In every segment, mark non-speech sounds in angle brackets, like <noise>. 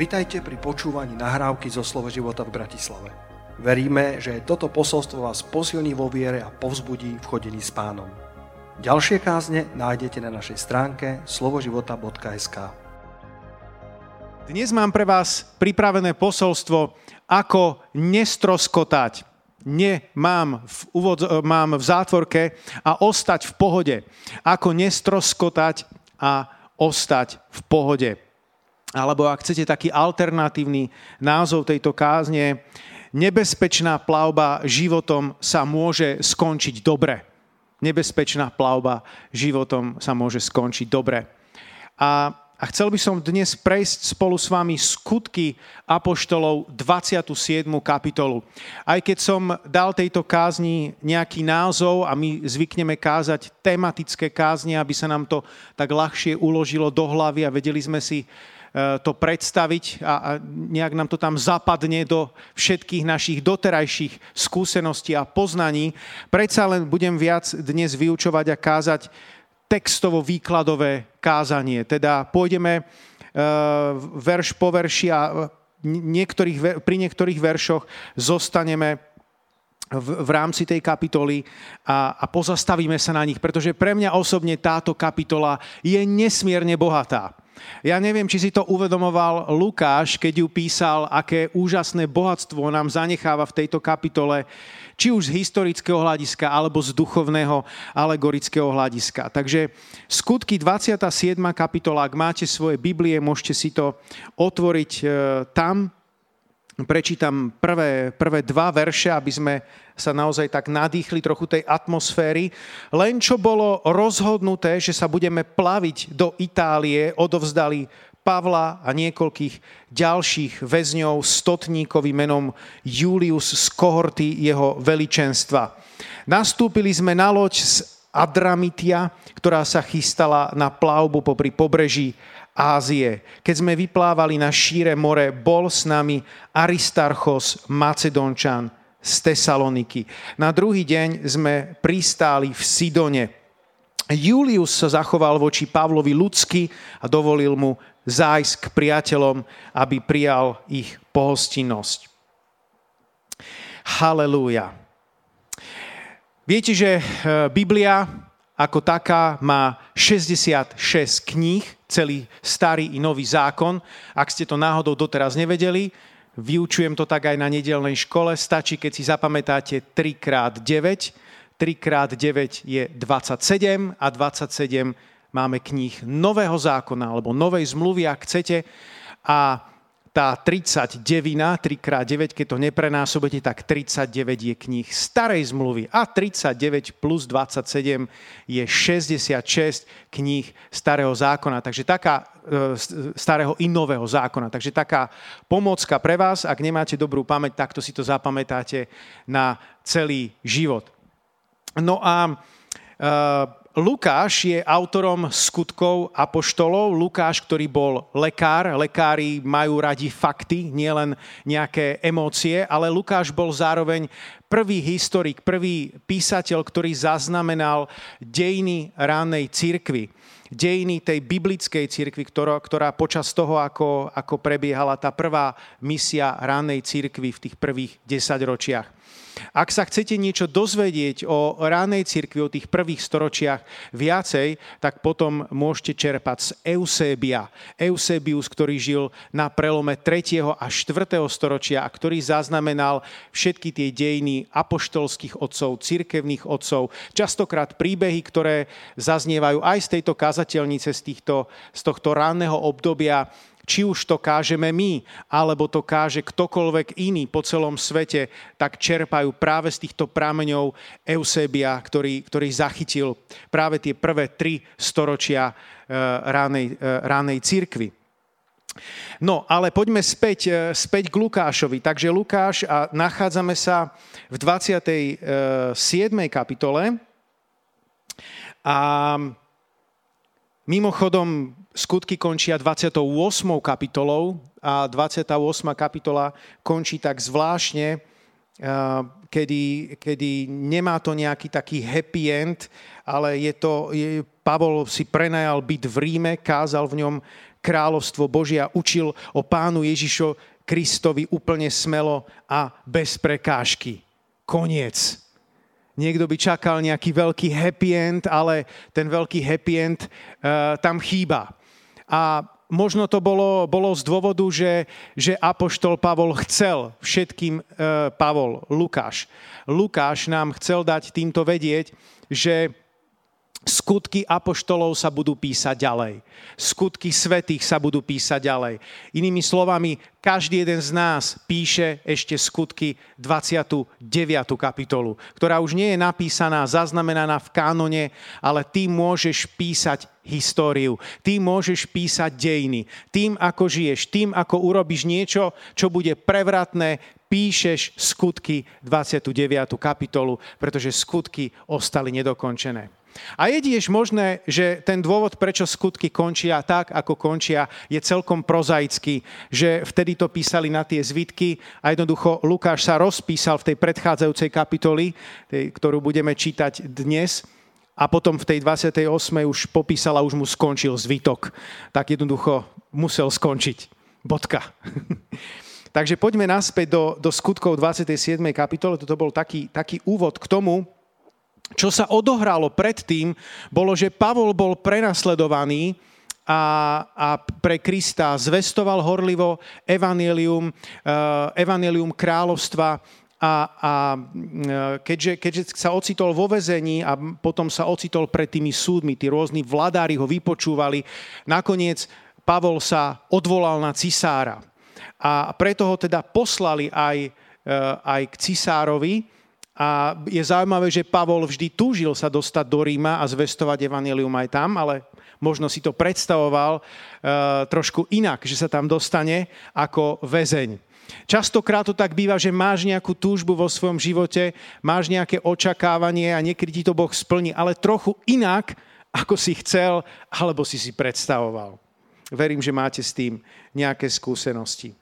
Vitajte pri počúvaní nahrávky zo Slovo života v Bratislave. Veríme, že toto posolstvo vás posilní vo viere a povzbudí v chodení s pánom. Ďalšie kázne nájdete na našej stránke slovoživota.sk Dnes mám pre vás pripravené posolstvo, ako nestroskotať. Nie, mám v, úvod, mám v zátvorke a ostať v pohode. Ako nestroskotať a ostať v pohode alebo ak chcete taký alternatívny názov tejto kázne, nebezpečná plavba životom sa môže skončiť dobre. Nebezpečná plavba životom sa môže skončiť dobre. A, a chcel by som dnes prejsť spolu s vami skutky Apoštolov 27. kapitolu. Aj keď som dal tejto kázni nejaký názov a my zvykneme kázať tematické kázne, aby sa nám to tak ľahšie uložilo do hlavy a vedeli sme si to predstaviť a, nejak nám to tam zapadne do všetkých našich doterajších skúseností a poznaní. Predsa len budem viac dnes vyučovať a kázať textovo-výkladové kázanie. Teda pôjdeme uh, verš po verši a niektorých, pri niektorých veršoch zostaneme v rámci tej kapitoly a, a pozastavíme sa na nich, pretože pre mňa osobne táto kapitola je nesmierne bohatá. Ja neviem, či si to uvedomoval Lukáš, keď ju písal, aké úžasné bohatstvo nám zanecháva v tejto kapitole, či už z historického hľadiska, alebo z duchovného alegorického hľadiska. Takže skutky 27. kapitola, ak máte svoje Biblie, môžete si to otvoriť e, tam, prečítam prvé, prvé dva verše, aby sme sa naozaj tak nadýchli trochu tej atmosféry. Len čo bolo rozhodnuté, že sa budeme plaviť do Itálie, odovzdali Pavla a niekoľkých ďalších väzňov stotníkovi menom Julius z kohorty jeho veličenstva. Nastúpili sme na loď z Adramitia, ktorá sa chystala na plavbu popri pobreží Ázie. Keď sme vyplávali na šíre more, bol s nami Aristarchos Macedončan z Tesaloniky. Na druhý deň sme pristáli v Sidone. Julius sa zachoval voči Pavlovi ľudsky a dovolil mu zájsť k priateľom, aby prijal ich pohostinnosť. Halelúja. Viete, že eh, Biblia ako taká má 66 kníh, celý starý i nový zákon. Ak ste to náhodou doteraz nevedeli, vyučujem to tak aj na nedelnej škole. Stačí, keď si zapamätáte 3x9. 3x9 je 27 a 27 máme kníh Nového zákona alebo Novej zmluvy, ak chcete. A tá 39, 3x9, keď to neprenásobíte, tak 39 je kníh starej zmluvy a 39 plus 27 je 66 kníh starého zákona. Takže taká, e, starého i nového zákona. Takže taká pomocka pre vás, ak nemáte dobrú pamäť, takto si to zapamätáte na celý život. No a uh, Lukáš je autorom skutkov apoštolov. Lukáš, ktorý bol lekár. Lekári majú radi fakty, nielen nejaké emócie, ale Lukáš bol zároveň prvý historik, prvý písateľ, ktorý zaznamenal dejiny ránej církvy dejiny tej biblickej cirkvi, ktorá, ktorá počas toho, ako, ako prebiehala tá prvá misia ránej cirkvi v tých prvých desaťročiach. Ak sa chcete niečo dozvedieť o ránej cirkvi, o tých prvých storočiach viacej, tak potom môžete čerpať z Eusebia. Eusebius, ktorý žil na prelome 3. a 4. storočia a ktorý zaznamenal všetky tie dejiny apoštolských otcov, cirkevných otcov, častokrát príbehy, ktoré zaznievajú aj z tejto kazateľnice, z, týchto, z tohto ranného obdobia či už to kážeme my, alebo to káže ktokoľvek iný po celom svete, tak čerpajú práve z týchto prameňov Eusebia, ktorý, ktorý zachytil práve tie prvé tri storočia eh, ránej, eh, ránej církvy. No, ale poďme späť, eh, späť k Lukášovi. Takže Lukáš, a nachádzame sa v 27. kapitole. A mimochodom, skutky končia 28. kapitolou a 28. kapitola končí tak zvláštne, eh, kedy, kedy nemá to nejaký taký happy end, ale je to, je, Pavol si prenajal byt v Ríme, kázal v ňom kráľovstvo Božia učil o pánu Ježišo Kristovi úplne smelo a bez prekážky. Koniec. Niekto by čakal nejaký veľký happy end, ale ten veľký happy end uh, tam chýba. A možno to bolo, bolo z dôvodu, že, že Apoštol Pavol chcel všetkým, uh, Pavol, Lukáš, Lukáš nám chcel dať týmto vedieť, že skutky apoštolov sa budú písať ďalej. Skutky svetých sa budú písať ďalej. Inými slovami, každý jeden z nás píše ešte skutky 29. kapitolu, ktorá už nie je napísaná, zaznamenaná v kánone, ale ty môžeš písať históriu. Ty môžeš písať dejiny. Tým, ako žiješ, tým, ako urobíš niečo, čo bude prevratné, píšeš skutky 29. kapitolu, pretože skutky ostali nedokončené. A je tiež možné, že ten dôvod, prečo skutky končia tak, ako končia, je celkom prozaický, že vtedy to písali na tie zvitky a jednoducho Lukáš sa rozpísal v tej predchádzajúcej kapitoli, tej, ktorú budeme čítať dnes, a potom v tej 28. už popísal a už mu skončil zvitok. Tak jednoducho musel skončiť. Bodka. <laughs> Takže poďme naspäť do, do skutkov 27. kapitole. Toto bol taký, taký úvod k tomu, čo sa odohralo predtým, bolo, že Pavol bol prenasledovaný a, a pre Krista zvestoval horlivo evanelium, evanelium kráľovstva a, a keďže, keďže sa ocitol vo vezení a potom sa ocitol pred tými súdmi, tí rôzni vladári ho vypočúvali, nakoniec Pavol sa odvolal na cisára. A preto ho teda poslali aj, aj k cisárovi, a je zaujímavé, že Pavol vždy túžil sa dostať do Ríma a zvestovať evanelium aj tam, ale možno si to predstavoval uh, trošku inak, že sa tam dostane ako väzeň. Častokrát to tak býva, že máš nejakú túžbu vo svojom živote, máš nejaké očakávanie a niekedy ti to Boh splní, ale trochu inak, ako si chcel alebo si si predstavoval. Verím, že máte s tým nejaké skúsenosti.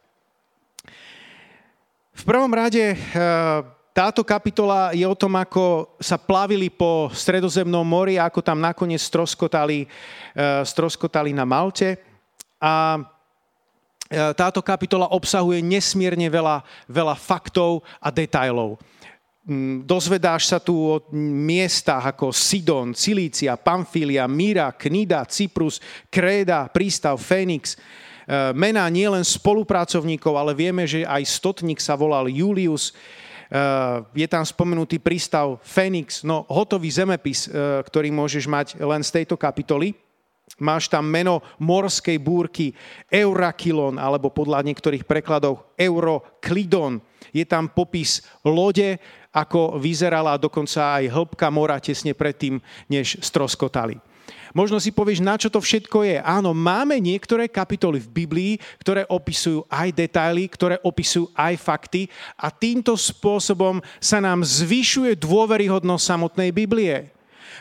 V prvom rade uh, táto kapitola je o tom, ako sa plavili po stredozemnom mori, ako tam nakoniec stroskotali, eh, stroskotali na Malte. A eh, táto kapitola obsahuje nesmierne veľa, veľa faktov a detajlov. Mm, dozvedáš sa tu o miestach ako Sidon, Cilícia, Pamfília, Míra, Knida, Cyprus, Kréda, prístav Fénix. Eh, mená nielen spolupracovníkov, ale vieme, že aj stotník sa volal Julius. Eh, je tam spomenutý prístav Phoenix, no hotový zemepis, eh, ktorý môžeš mať len z tejto kapitoly. Máš tam meno morskej búrky Eurakilon, alebo podľa niektorých prekladov Euroklidon. Je tam popis lode, ako vyzerala dokonca aj hĺbka mora tesne predtým, než stroskotali. Možno si povieš, na čo to všetko je. Áno, máme niektoré kapitoly v Biblii, ktoré opisujú aj detaily, ktoré opisujú aj fakty a týmto spôsobom sa nám zvyšuje dôveryhodnosť samotnej Biblie.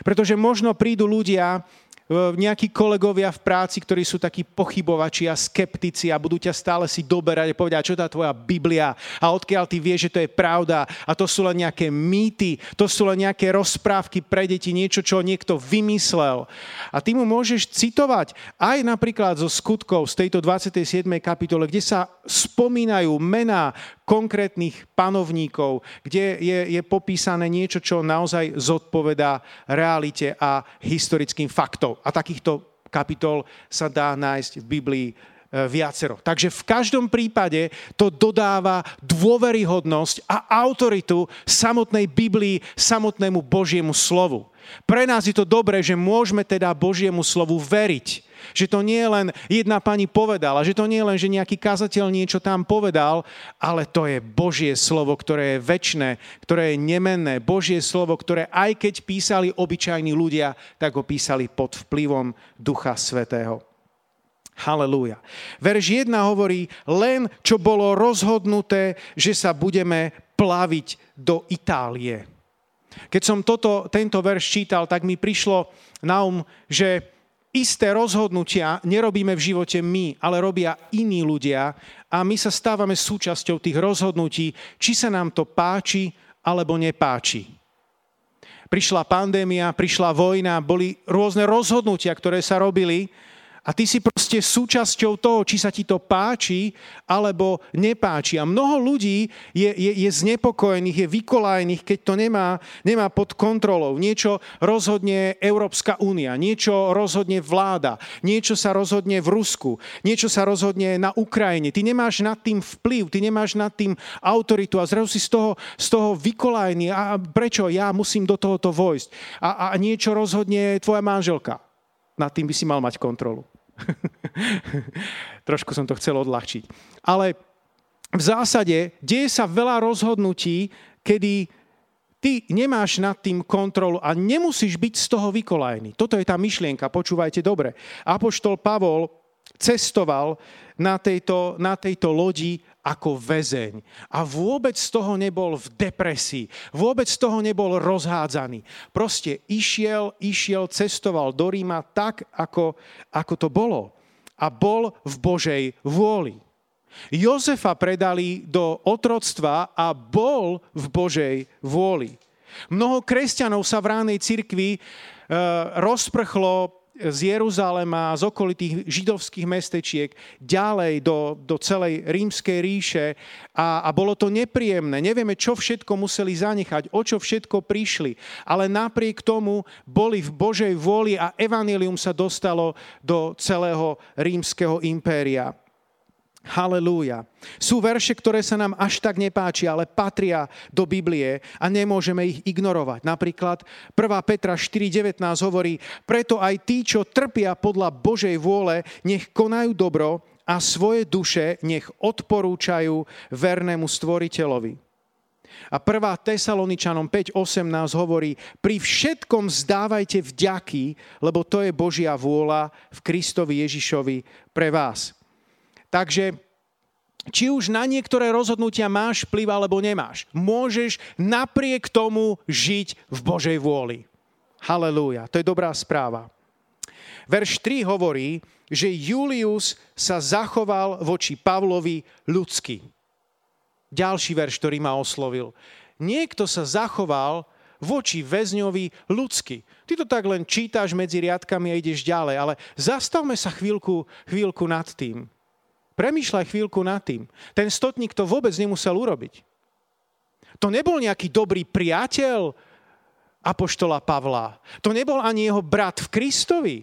Pretože možno prídu ľudia, nejakí kolegovia v práci, ktorí sú takí pochybovači a skeptici a budú ťa stále si doberať a povedať, čo tá tvoja Biblia a odkiaľ ty vieš, že to je pravda a to sú len nejaké mýty, to sú len nejaké rozprávky pre deti, niečo, čo niekto vymyslel. A ty mu môžeš citovať aj napríklad zo skutkov z tejto 27. kapitole, kde sa spomínajú mená konkrétnych panovníkov, kde je, je popísané niečo, čo naozaj zodpovedá realite a historickým faktom. A takýchto kapitol sa dá nájsť v Biblii e, viacero. Takže v každom prípade to dodáva dôveryhodnosť a autoritu samotnej Biblii, samotnému Božiemu slovu. Pre nás je to dobré, že môžeme teda Božiemu slovu veriť. Že to nie je len jedna pani povedala, že to nie je len, že nejaký kazateľ niečo tam povedal, ale to je Božie slovo, ktoré je väčné, ktoré je nemenné. Božie slovo, ktoré aj keď písali obyčajní ľudia, tak ho písali pod vplyvom Ducha Svetého. Halelúja. Verš 1 hovorí, len čo bolo rozhodnuté, že sa budeme plaviť do Itálie. Keď som toto, tento verš čítal, tak mi prišlo na um, že isté rozhodnutia nerobíme v živote my, ale robia iní ľudia a my sa stávame súčasťou tých rozhodnutí, či sa nám to páči alebo nepáči. Prišla pandémia, prišla vojna, boli rôzne rozhodnutia, ktoré sa robili A ty si proste súčasťou toho, či sa ti to páči, alebo nepáči. A mnoho ľudí je, je, je znepokojených, je vykolajených, keď to nemá, nemá pod kontrolou. Niečo rozhodne Európska únia, niečo rozhodne vláda, niečo sa rozhodne v Rusku, niečo sa rozhodne na Ukrajine. Ty nemáš nad tým vplyv, ty nemáš nad tým autoritu a zrazu si z toho, z toho vykolajený. A prečo ja musím do tohoto vojsť? A, a niečo rozhodne tvoja manželka. Nad tým by si mal mať kontrolu. <laughs> Trošku som to chcel odľahčiť. Ale v zásade deje sa veľa rozhodnutí, kedy ty nemáš nad tým kontrolu a nemusíš byť z toho vykolajený. Toto je tá myšlienka, počúvajte dobre. Apoštol Pavol cestoval na tejto, na tejto lodi ako väzeň. A vôbec z toho nebol v depresii. Vôbec z toho nebol rozhádzaný. Proste išiel, išiel, cestoval do Ríma tak, ako, ako to bolo. A bol v Božej vôli. Jozefa predali do otroctva a bol v Božej vôli. Mnoho kresťanov sa v ránej cirkvi e, rozprchlo z Jeruzalema, z okolitých židovských mestečiek, ďalej do, do celej rímskej ríše a, a bolo to nepríjemné. Nevieme, čo všetko museli zanechať, o čo všetko prišli, ale napriek tomu boli v Božej vôli a evanilium sa dostalo do celého rímskeho impéria. Halelúja. Sú verše, ktoré sa nám až tak nepáčia, ale patria do Biblie a nemôžeme ich ignorovať. Napríklad 1. Petra 4.19 hovorí, preto aj tí, čo trpia podľa Božej vôle, nech konajú dobro a svoje duše nech odporúčajú vernému stvoriteľovi. A 1. Tesaloničanom 5.18 hovorí, pri všetkom zdávajte vďaky, lebo to je Božia vôľa v Kristovi Ježišovi pre vás. Takže či už na niektoré rozhodnutia máš vplyv alebo nemáš, môžeš napriek tomu žiť v Božej vôli. Halelúja, to je dobrá správa. Verš 3 hovorí, že Julius sa zachoval voči Pavlovi ľudsky. Ďalší verš, ktorý ma oslovil. Niekto sa zachoval voči väzňovi ľudsky. Ty to tak len čítaš medzi riadkami a ideš ďalej, ale zastavme sa chvíľku, chvíľku nad tým. Premýšľaj chvíľku nad tým. Ten stotník to vôbec nemusel urobiť. To nebol nejaký dobrý priateľ Apoštola Pavla. To nebol ani jeho brat v Kristovi.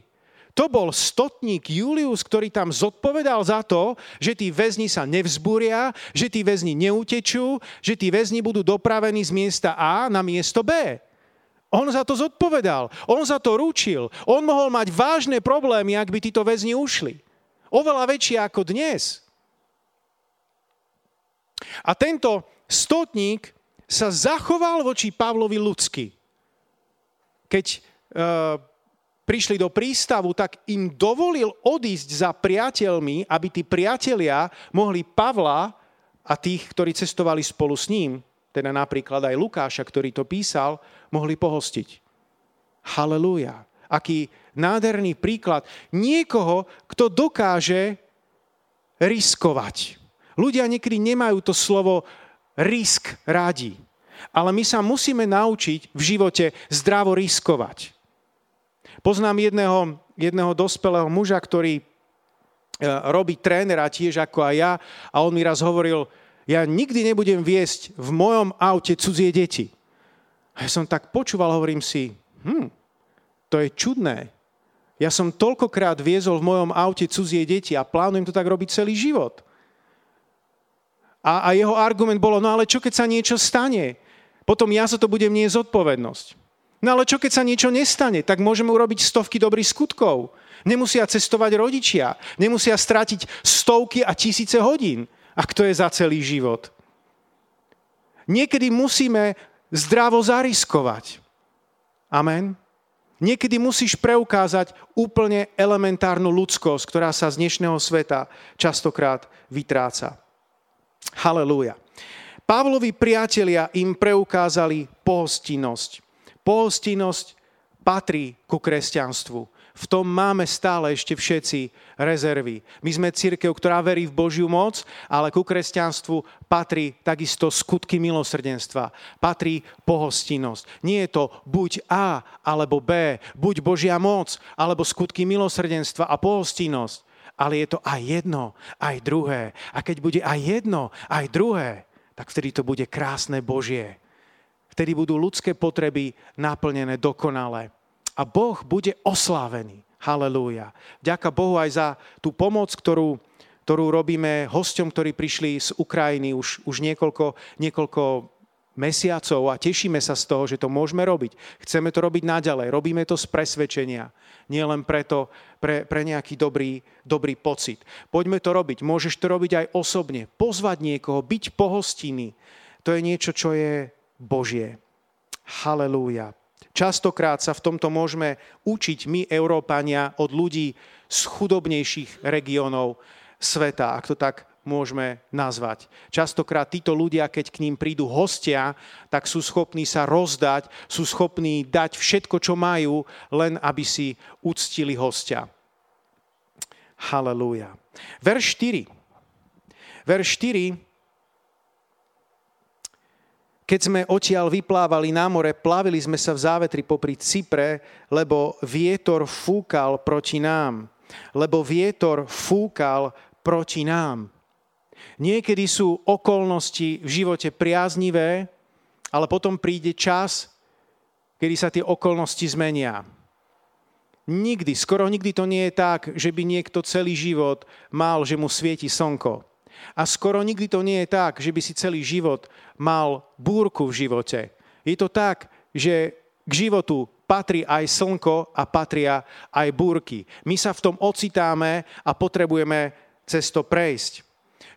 To bol stotník Julius, ktorý tam zodpovedal za to, že tí väzni sa nevzbúria, že tí väzni neutečú, že tí väzni budú dopravení z miesta A na miesto B. On za to zodpovedal, on za to rúčil. On mohol mať vážne problémy, ak by títo väzni ušli. Oveľa väčšie ako dnes. A tento stotník sa zachoval voči Pavlovi ľudsky. Keď e, prišli do prístavu, tak im dovolil odísť za priateľmi, aby tí priatelia mohli Pavla a tých, ktorí cestovali spolu s ním, teda napríklad aj Lukáša, ktorý to písal, mohli pohostiť. Halelúja. Aký nádherný príklad niekoho, kto dokáže riskovať. Ľudia niekedy nemajú to slovo risk rádi. Ale my sa musíme naučiť v živote zdravo riskovať. Poznám jedného, jedného dospelého muža, ktorý e, robí trénera tiež ako aj ja a on mi raz hovoril, ja nikdy nebudem viesť v mojom aute cudzie deti. A ja som tak počúval, hovorím si, hm, to je čudné. Ja som toľkokrát viezol v mojom aute cudzie deti a plánujem to tak robiť celý život. A, a jeho argument bolo, no ale čo keď sa niečo stane? Potom ja za to budem nie zodpovednosť. No ale čo keď sa niečo nestane? Tak môžeme urobiť stovky dobrých skutkov. Nemusia cestovať rodičia. Nemusia stratiť stovky a tisíce hodín. Ak to je za celý život. Niekedy musíme zdravo zariskovať. Amen. Niekedy musíš preukázať úplne elementárnu ľudskosť, ktorá sa z dnešného sveta častokrát vytráca. Halelúja. Pavlovi priatelia im preukázali pohostinnosť. Pohostinnosť patrí ku kresťanstvu. V tom máme stále ešte všetci rezervy. My sme církev, ktorá verí v Božiu moc, ale ku kresťanstvu patrí takisto skutky milosrdenstva. Patrí pohostinnosť. Nie je to buď A alebo B, buď Božia moc, alebo skutky milosrdenstva a pohostinnosť. Ale je to aj jedno, aj druhé. A keď bude aj jedno, aj druhé, tak vtedy to bude krásne Božie. Vtedy budú ľudské potreby naplnené dokonale a Boh bude oslávený. Halelúja. Ďaká Bohu aj za tú pomoc, ktorú, ktorú robíme hosťom, ktorí prišli z Ukrajiny už, už niekoľko, niekoľko mesiacov a tešíme sa z toho, že to môžeme robiť. Chceme to robiť naďalej. Robíme to z presvedčenia. Nie len preto, pre, pre nejaký dobrý, dobrý pocit. Poďme to robiť. Môžeš to robiť aj osobne. Pozvať niekoho, byť pohostinný. To je niečo, čo je Božie. Halelúja. Častokrát sa v tomto môžeme učiť my, Európania, od ľudí z chudobnejších regiónov sveta, ak to tak môžeme nazvať. Častokrát títo ľudia, keď k ním prídu hostia, tak sú schopní sa rozdať, sú schopní dať všetko, čo majú, len aby si uctili hostia. Halelúja. Verš 4. Verš 4 keď sme odtiaľ vyplávali na more, plavili sme sa v závetri popri Cypre, lebo vietor fúkal proti nám. Lebo vietor fúkal proti nám. Niekedy sú okolnosti v živote priaznivé, ale potom príde čas, kedy sa tie okolnosti zmenia. Nikdy, skoro nikdy to nie je tak, že by niekto celý život mal, že mu svieti slnko. A skoro nikdy to nie je tak, že by si celý život mal búrku v živote. Je to tak, že k životu patrí aj slnko a patria aj búrky. My sa v tom ocitáme a potrebujeme cez to prejsť.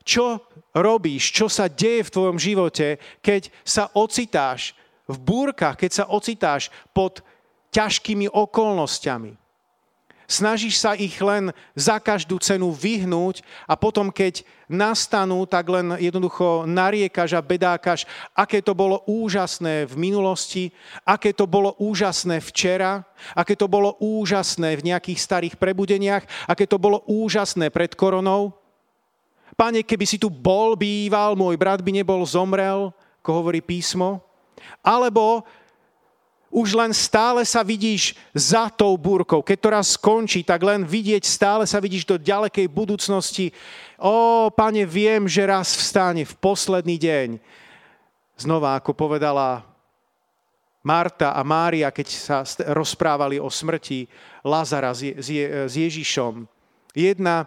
Čo robíš, čo sa deje v tvojom živote, keď sa ocitáš v búrkach, keď sa ocitáš pod ťažkými okolnostiami? Snažíš sa ich len za každú cenu vyhnúť a potom, keď nastanú, tak len jednoducho nariekaš a bedákaš, aké to bolo úžasné v minulosti, aké to bolo úžasné včera, aké to bolo úžasné v nejakých starých prebudeniach, aké to bolo úžasné pred koronou. Pane, keby si tu bol, býval, môj brat by nebol zomrel, ako hovorí písmo. Alebo už len stále sa vidíš za tou búrkou. Keď to raz skončí, tak len vidieť, stále sa vidíš do ďalekej budúcnosti. Ó, pane, viem, že raz vstane v posledný deň. Znova, ako povedala Marta a Mária, keď sa rozprávali o smrti Lazara s Ježišom. Jedna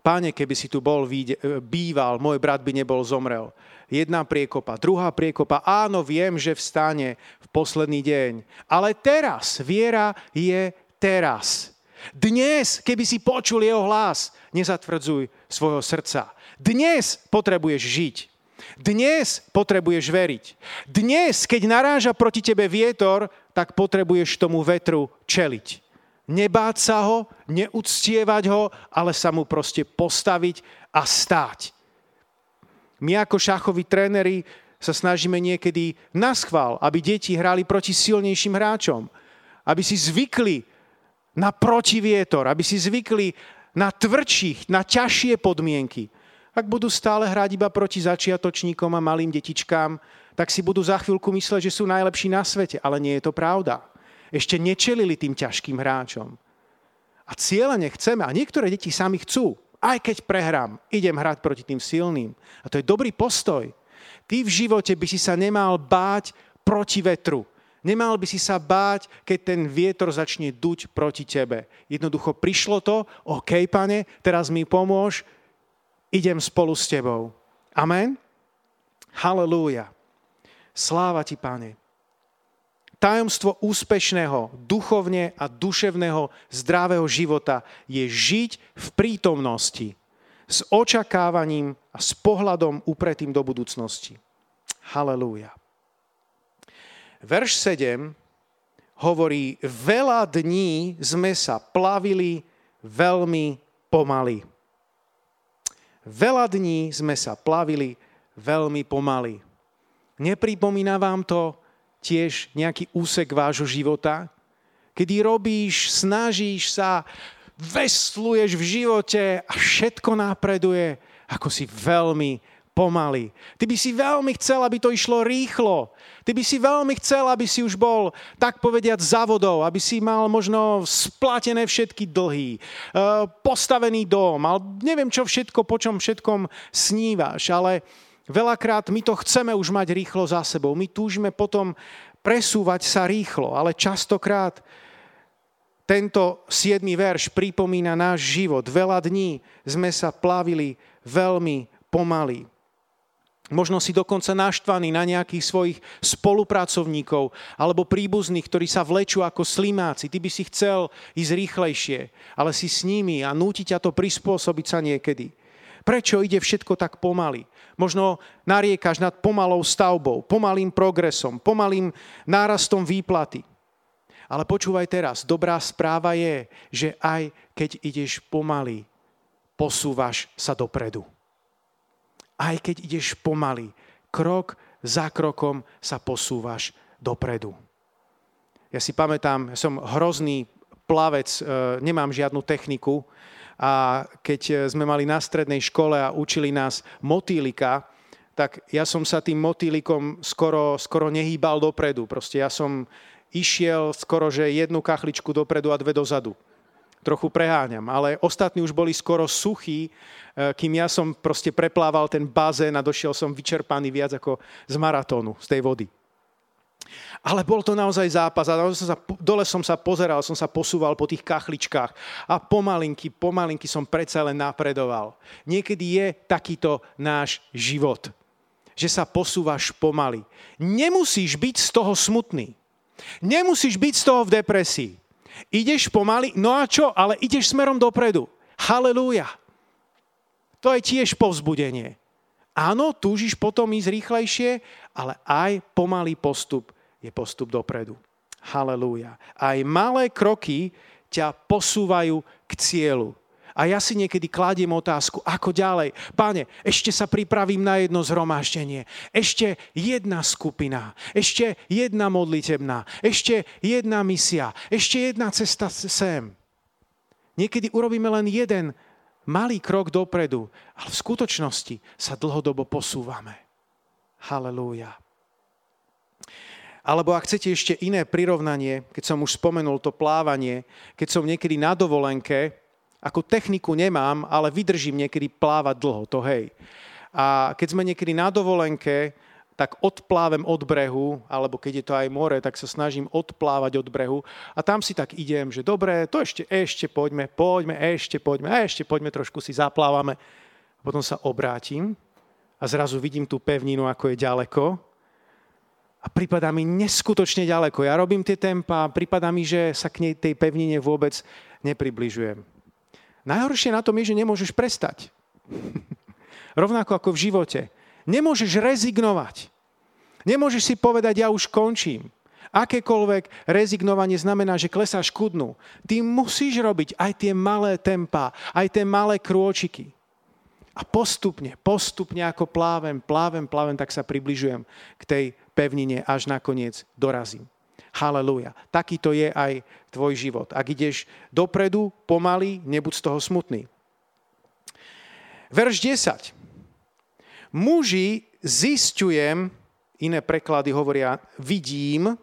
Páne, keby si tu bol, býval, môj brat by nebol zomrel. Jedna priekopa, druhá priekopa, áno, viem, že vstane v posledný deň. Ale teraz, viera je teraz. Dnes, keby si počul jeho hlas, nezatvrdzuj svojho srdca. Dnes potrebuješ žiť. Dnes potrebuješ veriť. Dnes, keď naráža proti tebe vietor, tak potrebuješ tomu vetru čeliť nebáť sa ho, neúctievať ho, ale sa mu proste postaviť a stáť. My ako šachoví tréneri sa snažíme niekedy na schvál, aby deti hrali proti silnejším hráčom. Aby si zvykli na protivietor, aby si zvykli na tvrdších, na ťažšie podmienky. Ak budú stále hrať iba proti začiatočníkom a malým detičkám, tak si budú za chvíľku mysleť, že sú najlepší na svete, ale nie je to pravda ešte nečelili tým ťažkým hráčom. A cieľene chceme, a niektoré deti sami chcú, aj keď prehrám, idem hrať proti tým silným. A to je dobrý postoj. Ty v živote by si sa nemal báť proti vetru. Nemal by si sa báť, keď ten vietor začne duť proti tebe. Jednoducho prišlo to, OK, pane, teraz mi pomôž, idem spolu s tebou. Amen? Halelúja. Sláva ti, pane. Tajomstvo úspešného, duchovne a duševného zdravého života je žiť v prítomnosti s očakávaním a s pohľadom upretým do budúcnosti. Halelúja. Verš 7 hovorí, veľa dní sme sa plavili veľmi pomaly. Veľa dní sme sa plavili veľmi pomaly. Nepripomína vám to tiež nejaký úsek vášho života, kedy robíš, snažíš sa, vesluješ v živote a všetko napreduje, ako si veľmi pomaly. Ty by si veľmi chcel, aby to išlo rýchlo. Ty by si veľmi chcel, aby si už bol, tak povediať, závodov, aby si mal možno splatené všetky dlhy, e, postavený dom, ale neviem čo všetko, po čom všetkom snívaš, ale veľakrát my to chceme už mať rýchlo za sebou. My túžime potom presúvať sa rýchlo, ale častokrát tento siedmy verš pripomína náš život. Veľa dní sme sa plavili veľmi pomaly. Možno si dokonca naštvaný na nejakých svojich spolupracovníkov alebo príbuzných, ktorí sa vlečú ako slimáci. Ty by si chcel ísť rýchlejšie, ale si s nimi a núti ťa to prispôsobiť sa niekedy. Prečo ide všetko tak pomaly? Možno nariekaš nad pomalou stavbou, pomalým progresom, pomalým nárastom výplaty. Ale počúvaj teraz, dobrá správa je, že aj keď ideš pomaly, posúvaš sa dopredu. Aj keď ideš pomaly, krok za krokom sa posúvaš dopredu. Ja si pamätám, som hrozný plavec, e, nemám žiadnu techniku a keď sme mali na strednej škole a učili nás motýlika, tak ja som sa tým motýlikom skoro, skoro nehýbal dopredu. Proste ja som išiel skoro, že jednu kachličku dopredu a dve dozadu. Trochu preháňam, ale ostatní už boli skoro suchí, e, kým ja som proste preplával ten bazén a došiel som vyčerpaný viac ako z maratónu, z tej vody. Ale bol to naozaj zápas a som sa, dole som sa pozeral, som sa posúval po tých kachličkách a pomalinky, pomalinky som predsa len napredoval. Niekedy je takýto náš život, že sa posúvaš pomaly. Nemusíš byť z toho smutný. Nemusíš byť z toho v depresii. Ideš pomaly, no a čo? Ale ideš smerom dopredu. Halelúja. To je tiež povzbudenie. Áno, túžiš potom ísť rýchlejšie, ale aj pomalý postup je postup dopredu. Halelúja. Aj malé kroky ťa posúvajú k cieľu. A ja si niekedy kladiem otázku, ako ďalej. Páne, ešte sa pripravím na jedno zhromaždenie. Ešte jedna skupina. Ešte jedna modlitebná. Ešte jedna misia. Ešte jedna cesta sem. Niekedy urobíme len jeden malý krok dopredu, ale v skutočnosti sa dlhodobo posúvame. Halelúja. Alebo ak chcete ešte iné prirovnanie, keď som už spomenul to plávanie, keď som niekedy na dovolenke, ako techniku nemám, ale vydržím niekedy plávať dlho, to hej. A keď sme niekedy na dovolenke, tak odplávem od brehu, alebo keď je to aj more, tak sa snažím odplávať od brehu a tam si tak idem, že dobre, to ešte, ešte poďme, poďme, ešte poďme, a ešte poďme, trošku si zaplávame. Potom sa obrátim a zrazu vidím tú pevninu, ako je ďaleko a prípada mi neskutočne ďaleko. Ja robím tie tempa, prípada mi, že sa k nej tej pevnine vôbec nepribližujem. Najhoršie na tom je, že nemôžeš prestať. <laughs> Rovnako ako v živote. Nemôžeš rezignovať. Nemôžeš si povedať, ja už končím. Akékoľvek rezignovanie znamená, že klesáš ku dnu. Ty musíš robiť aj tie malé tempa, aj tie malé krôčiky. A postupne, postupne ako plávem, plávem, plávem, tak sa približujem k tej pevnine, až nakoniec dorazím. Halelúja. Takýto je aj tvoj život. Ak ideš dopredu, pomaly, nebuď z toho smutný. Verš 10. Muži zistujem, iné preklady hovoria, vidím,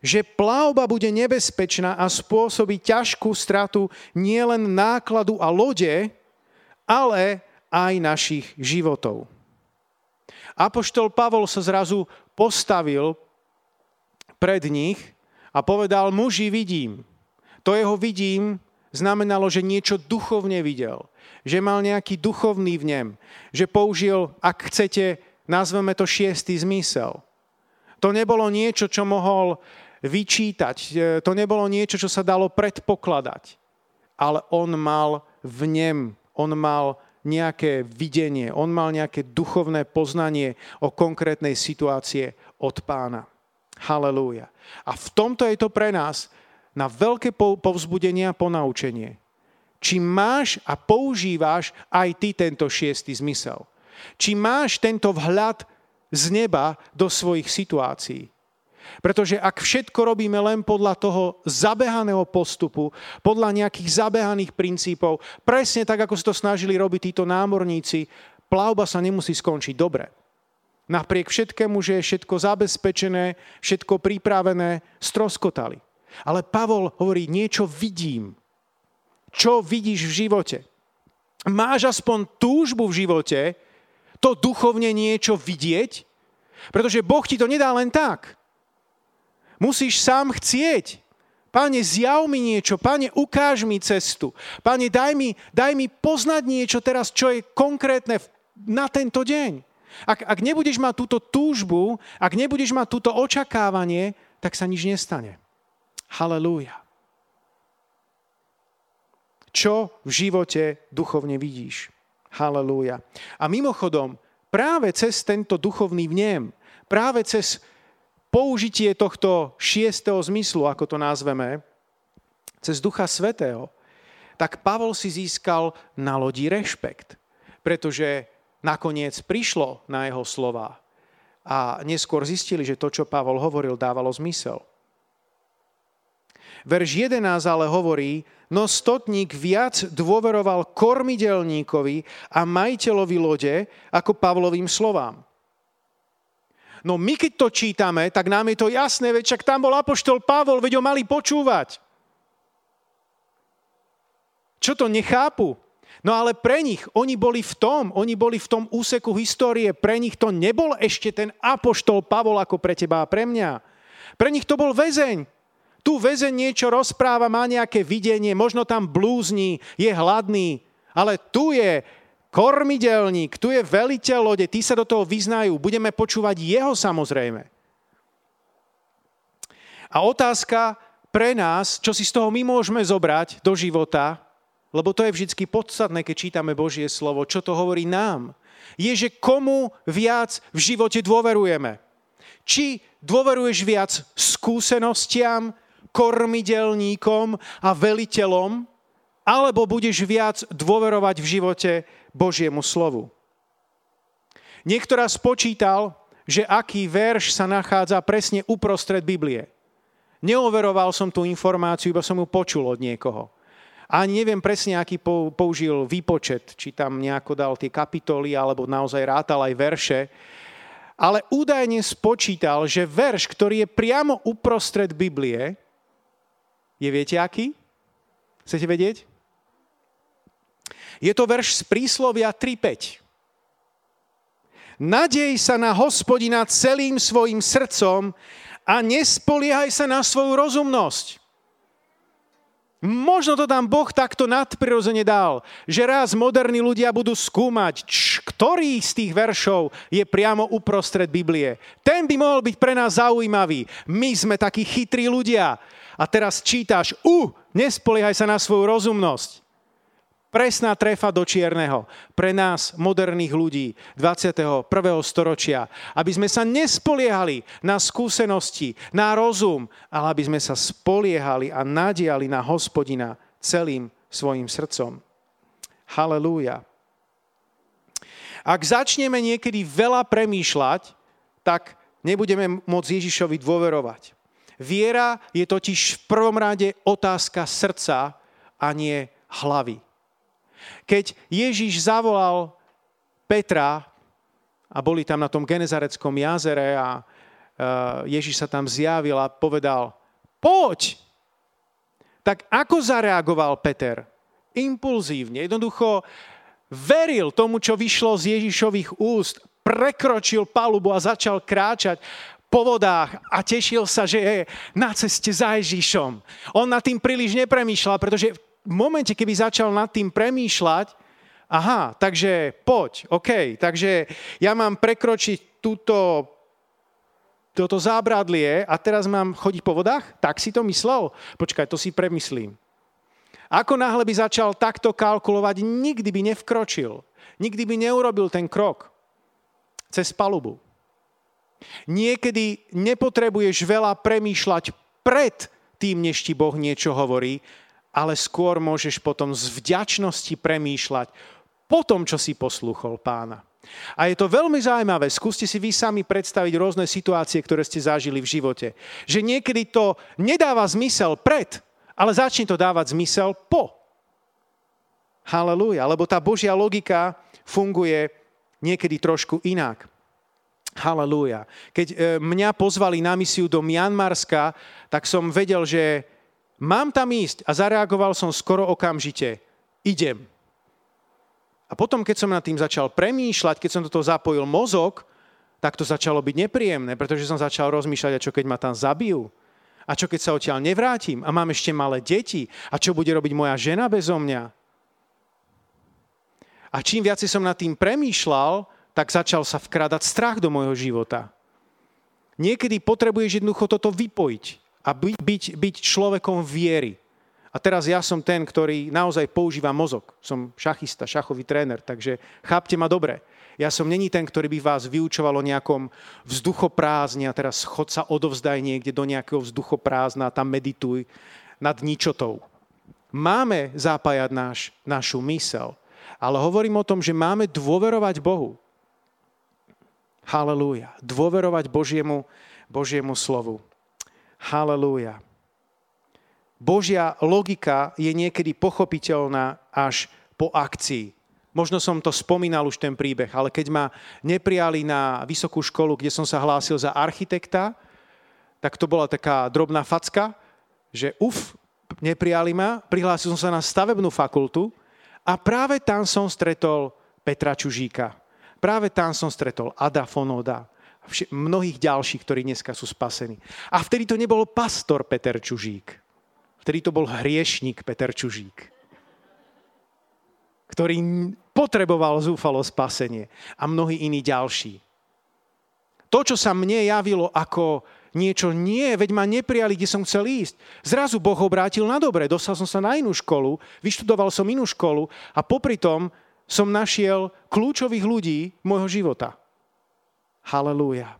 že plavba bude nebezpečná a spôsobí ťažkú stratu nielen nákladu a lode, ale aj našich životov. Apoštol Pavol sa zrazu postavil pred nich a povedal, muži vidím. To jeho vidím znamenalo, že niečo duchovne videl. Že mal nejaký duchovný v nem. Že použil, ak chcete, nazveme to šiestý zmysel. To nebolo niečo, čo mohol vyčítať. E, to nebolo niečo, čo sa dalo predpokladať. Ale on mal v nem, on mal nejaké videnie, on mal nejaké duchovné poznanie o konkrétnej situácie od pána. Halelúja. A v tomto je to pre nás na veľké povzbudenie a ponaučenie. Či máš a používáš aj ty tento šiestý zmysel. Či máš tento vhľad z neba do svojich situácií. Pretože ak všetko robíme len podľa toho zabehaného postupu, podľa nejakých zabehaných princípov, presne tak, ako sa to snažili robiť títo námorníci, plavba sa nemusí skončiť dobre. Napriek všetkému, že je všetko zabezpečené, všetko pripravené, stroskotali. Ale Pavol hovorí, niečo vidím. Čo vidíš v živote? Máš aspoň túžbu v živote, to duchovne niečo vidieť? Pretože Boh ti to nedá len tak. Musíš sám chcieť. Pane, zjav mi niečo, pane, ukáž mi cestu. Pane, daj mi, daj mi poznať niečo teraz, čo je konkrétne na tento deň. Ak, ak nebudeš mať túto túžbu, ak nebudeš mať túto očakávanie, tak sa nič nestane. Halelúja. Čo v živote duchovne vidíš? Halelúja. A mimochodom, práve cez tento duchovný vnem, práve cez použitie tohto šiestého zmyslu, ako to nazveme, cez Ducha Svetého, tak Pavol si získal na lodi rešpekt, pretože nakoniec prišlo na jeho slova a neskôr zistili, že to, čo Pavol hovoril, dávalo zmysel. Verš 11 ale hovorí, no stotník viac dôveroval kormidelníkovi a majiteľovi lode ako Pavlovým slovám. No my keď to čítame, tak nám je to jasné, veď však tam bol apoštol Pavol, veď ho mali počúvať. Čo to nechápu? No ale pre nich, oni boli v tom, oni boli v tom úseku histórie, pre nich to nebol ešte ten apoštol Pavol ako pre teba a pre mňa. Pre nich to bol väzeň. Tu väzeň niečo rozpráva, má nejaké videnie, možno tam blúzni, je hladný, ale tu je kormidelník, tu je veliteľ lode, tí sa do toho vyznajú, budeme počúvať jeho samozrejme. A otázka pre nás, čo si z toho my môžeme zobrať do života, lebo to je vždy podstatné, keď čítame Božie slovo, čo to hovorí nám, je, že komu viac v živote dôverujeme. Či dôveruješ viac skúsenostiam, kormidelníkom a veliteľom, alebo budeš viac dôverovať v živote Božiemu slovu. Niekto raz spočítal, že aký verš sa nachádza presne uprostred Biblie. Neoveroval som tú informáciu, iba som ju počul od niekoho. A neviem presne, aký použil výpočet, či tam nejako dal tie kapitoly, alebo naozaj rátal aj verše. Ale údajne spočítal, že verš, ktorý je priamo uprostred Biblie, je viete aký? Chcete vedieť? Je to verš z príslovia 3.5. Nadej sa na hospodina celým svojim srdcom a nespoliehaj sa na svoju rozumnosť. Možno to tam Boh takto nadprirodzene dal, že raz moderní ľudia budú skúmať, č, ktorý z tých veršov je priamo uprostred Biblie. Ten by mohol byť pre nás zaujímavý. My sme takí chytrí ľudia. A teraz čítaš, u, uh, nespoliehaj sa na svoju rozumnosť. Presná trefa do čierneho pre nás, moderných ľudí 21. storočia, aby sme sa nespoliehali na skúsenosti, na rozum, ale aby sme sa spoliehali a nadiali na hospodina celým svojim srdcom. Halelúja. Ak začneme niekedy veľa premýšľať, tak nebudeme môcť Ježišovi dôverovať. Viera je totiž v prvom rade otázka srdca a nie hlavy. Keď Ježíš zavolal Petra a boli tam na tom Genezareckom jazere a e, Ježíš sa tam zjavil a povedal, poď! Tak ako zareagoval Peter? Impulzívne, jednoducho veril tomu, čo vyšlo z Ježišových úst, prekročil palubu a začal kráčať po vodách a tešil sa, že je na ceste za Ježišom. On nad tým príliš nepremýšľal, pretože v momente, keby začal nad tým premýšľať, aha, takže poď, OK, takže ja mám prekročiť túto, toto zábradlie a teraz mám chodiť po vodách? Tak si to myslel? Počkaj, to si premyslím. Ako náhle by začal takto kalkulovať, nikdy by nevkročil. Nikdy by neurobil ten krok cez palubu. Niekedy nepotrebuješ veľa premýšľať pred tým, než ti Boh niečo hovorí, ale skôr môžeš potom z vďačnosti premýšľať po tom, čo si poslúchol pána. A je to veľmi zaujímavé. Skúste si vy sami predstaviť rôzne situácie, ktoré ste zažili v živote. Že niekedy to nedáva zmysel pred, ale začne to dávať zmysel po. Halelúja. Lebo tá Božia logika funguje niekedy trošku inak. Halelúja. Keď e, mňa pozvali na misiu do Mianmarska, tak som vedel, že mám tam ísť a zareagoval som skoro okamžite. Idem. A potom, keď som nad tým začal premýšľať, keď som do toho zapojil mozog, tak to začalo byť nepríjemné, pretože som začal rozmýšľať, a čo keď ma tam zabijú? A čo keď sa odtiaľ nevrátim? A mám ešte malé deti? A čo bude robiť moja žena bezo mňa? A čím viac som nad tým premýšľal, tak začal sa vkrádať strach do môjho života. Niekedy potrebuješ jednoducho toto vypojiť a byť, byť, byť človekom viery. A teraz ja som ten, ktorý naozaj používa mozog. Som šachista, šachový tréner, takže chápte ma dobre. Ja som není ten, ktorý by vás vyučoval o nejakom vzduchoprázdne a teraz chod sa odovzdaj niekde do nejakého vzduchoprázdna a tam medituj nad ničotou. Máme zapájať náš, našu mysel, ale hovorím o tom, že máme dôverovať Bohu. Halelúja. Dôverovať Božiemu, Božiemu slovu. Halelúja. Božia logika je niekedy pochopiteľná až po akcii. Možno som to spomínal už ten príbeh, ale keď ma neprijali na vysokú školu, kde som sa hlásil za architekta, tak to bola taká drobná facka, že uf, neprijali ma, prihlásil som sa na stavebnú fakultu a práve tam som stretol Petra Čužíka. Práve tam som stretol Ada Fonoda mnohých ďalších, ktorí dneska sú spasení. A vtedy to nebol pastor Peter Čužík. Vtedy to bol hriešnik Peter Čužík, ktorý potreboval zúfalo spasenie a mnohí iní ďalší. To, čo sa mne javilo ako niečo nie, veď ma neprijali, kde som chcel ísť. Zrazu Boh obrátil na dobre, dostal som sa na inú školu, vyštudoval som inú školu a popri tom som našiel kľúčových ľudí môjho života. Halelúja.